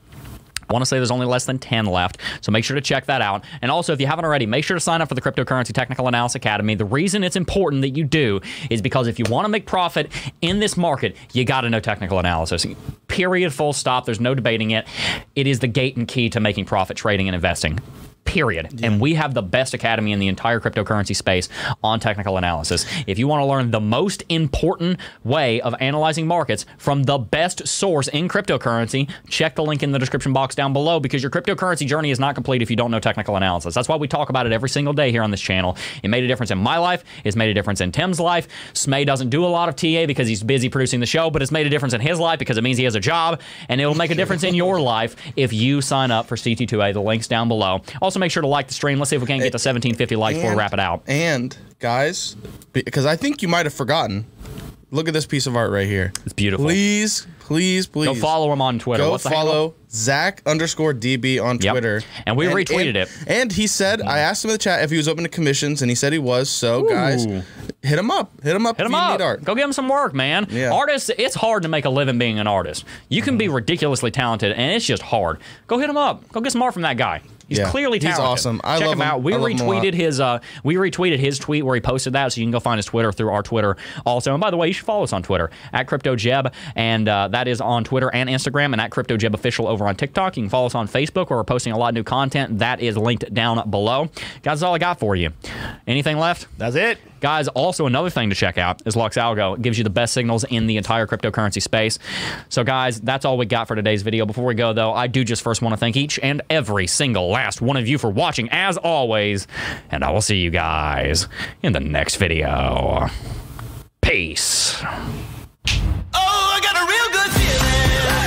[SPEAKER 1] I want to say there's only less than 10 left, so make sure to check that out. And also, if you haven't already, make sure to sign up for the Cryptocurrency Technical Analysis Academy. The reason it's important that you do is because if you want to make profit in this market, you got to know technical analysis. Period, full stop. There's no debating it. It is the gate and key to making profit trading and investing. Period. And we have the best academy in the entire cryptocurrency space on technical analysis. If you want to learn the most important way of analyzing markets from the best source in cryptocurrency, check the link in the description box down below because your cryptocurrency journey is not complete if you don't know technical analysis. That's why we talk about it every single day here on this channel. It made a difference in my life, it's made a difference in Tim's life. Smay doesn't do a lot of TA because he's busy producing the show, but it's made a difference in his life because it means he has a job, and it will make a difference in your life if you sign up for CT2A. The link's down below. Also, make sure to like the stream. Let's see if we can get to 1750 likes before we wrap it out.
[SPEAKER 4] And guys, because I think you might have forgotten. Look at this piece of art right here.
[SPEAKER 1] It's beautiful.
[SPEAKER 4] Please, please, please.
[SPEAKER 1] Go follow him on Twitter.
[SPEAKER 4] Go
[SPEAKER 1] What's the
[SPEAKER 4] follow Zach underscore DB on
[SPEAKER 1] Yep.
[SPEAKER 4] Twitter.
[SPEAKER 1] And we retweeted
[SPEAKER 4] and-
[SPEAKER 1] it.
[SPEAKER 4] And he said, I asked him in the chat if he was open to commissions, and he said he was. So, guys, hit him up. Hit him up.
[SPEAKER 1] Hit him up. Go give him some work, man.
[SPEAKER 4] Yeah.
[SPEAKER 1] Artists, it's hard to make a living being an artist. You can
[SPEAKER 4] Mm-hmm.
[SPEAKER 1] be ridiculously talented, and it's just hard. Go hit him up. Go get some art from that guy. He's
[SPEAKER 4] Yeah.
[SPEAKER 1] clearly talented.
[SPEAKER 4] He's awesome. I
[SPEAKER 1] Check
[SPEAKER 4] love
[SPEAKER 1] him
[SPEAKER 4] him.
[SPEAKER 1] out. We
[SPEAKER 4] I love him a lot.
[SPEAKER 1] retweeted his. Uh, we retweeted his tweet where he posted that, so you can go find his Twitter through our Twitter also. And by the way, you should follow us on Twitter at CryptoJeb, and uh, that is on Twitter and Instagram, and at CryptoJeb official over on TikTok. You can follow us on Facebook where we're posting a lot of new content. That is linked down below. Guys, that's all I got for you. Anything left?
[SPEAKER 2] That's it.
[SPEAKER 1] Guys, also another thing to check out is Luxalgo. It gives you the best signals in the entire cryptocurrency space. So, guys, that's all we got for today's video. Before we go, though, I do just first want to thank each and every single last one of you for watching, as always. And I will see you guys in the next video. Peace. Oh, I got a real good feeling.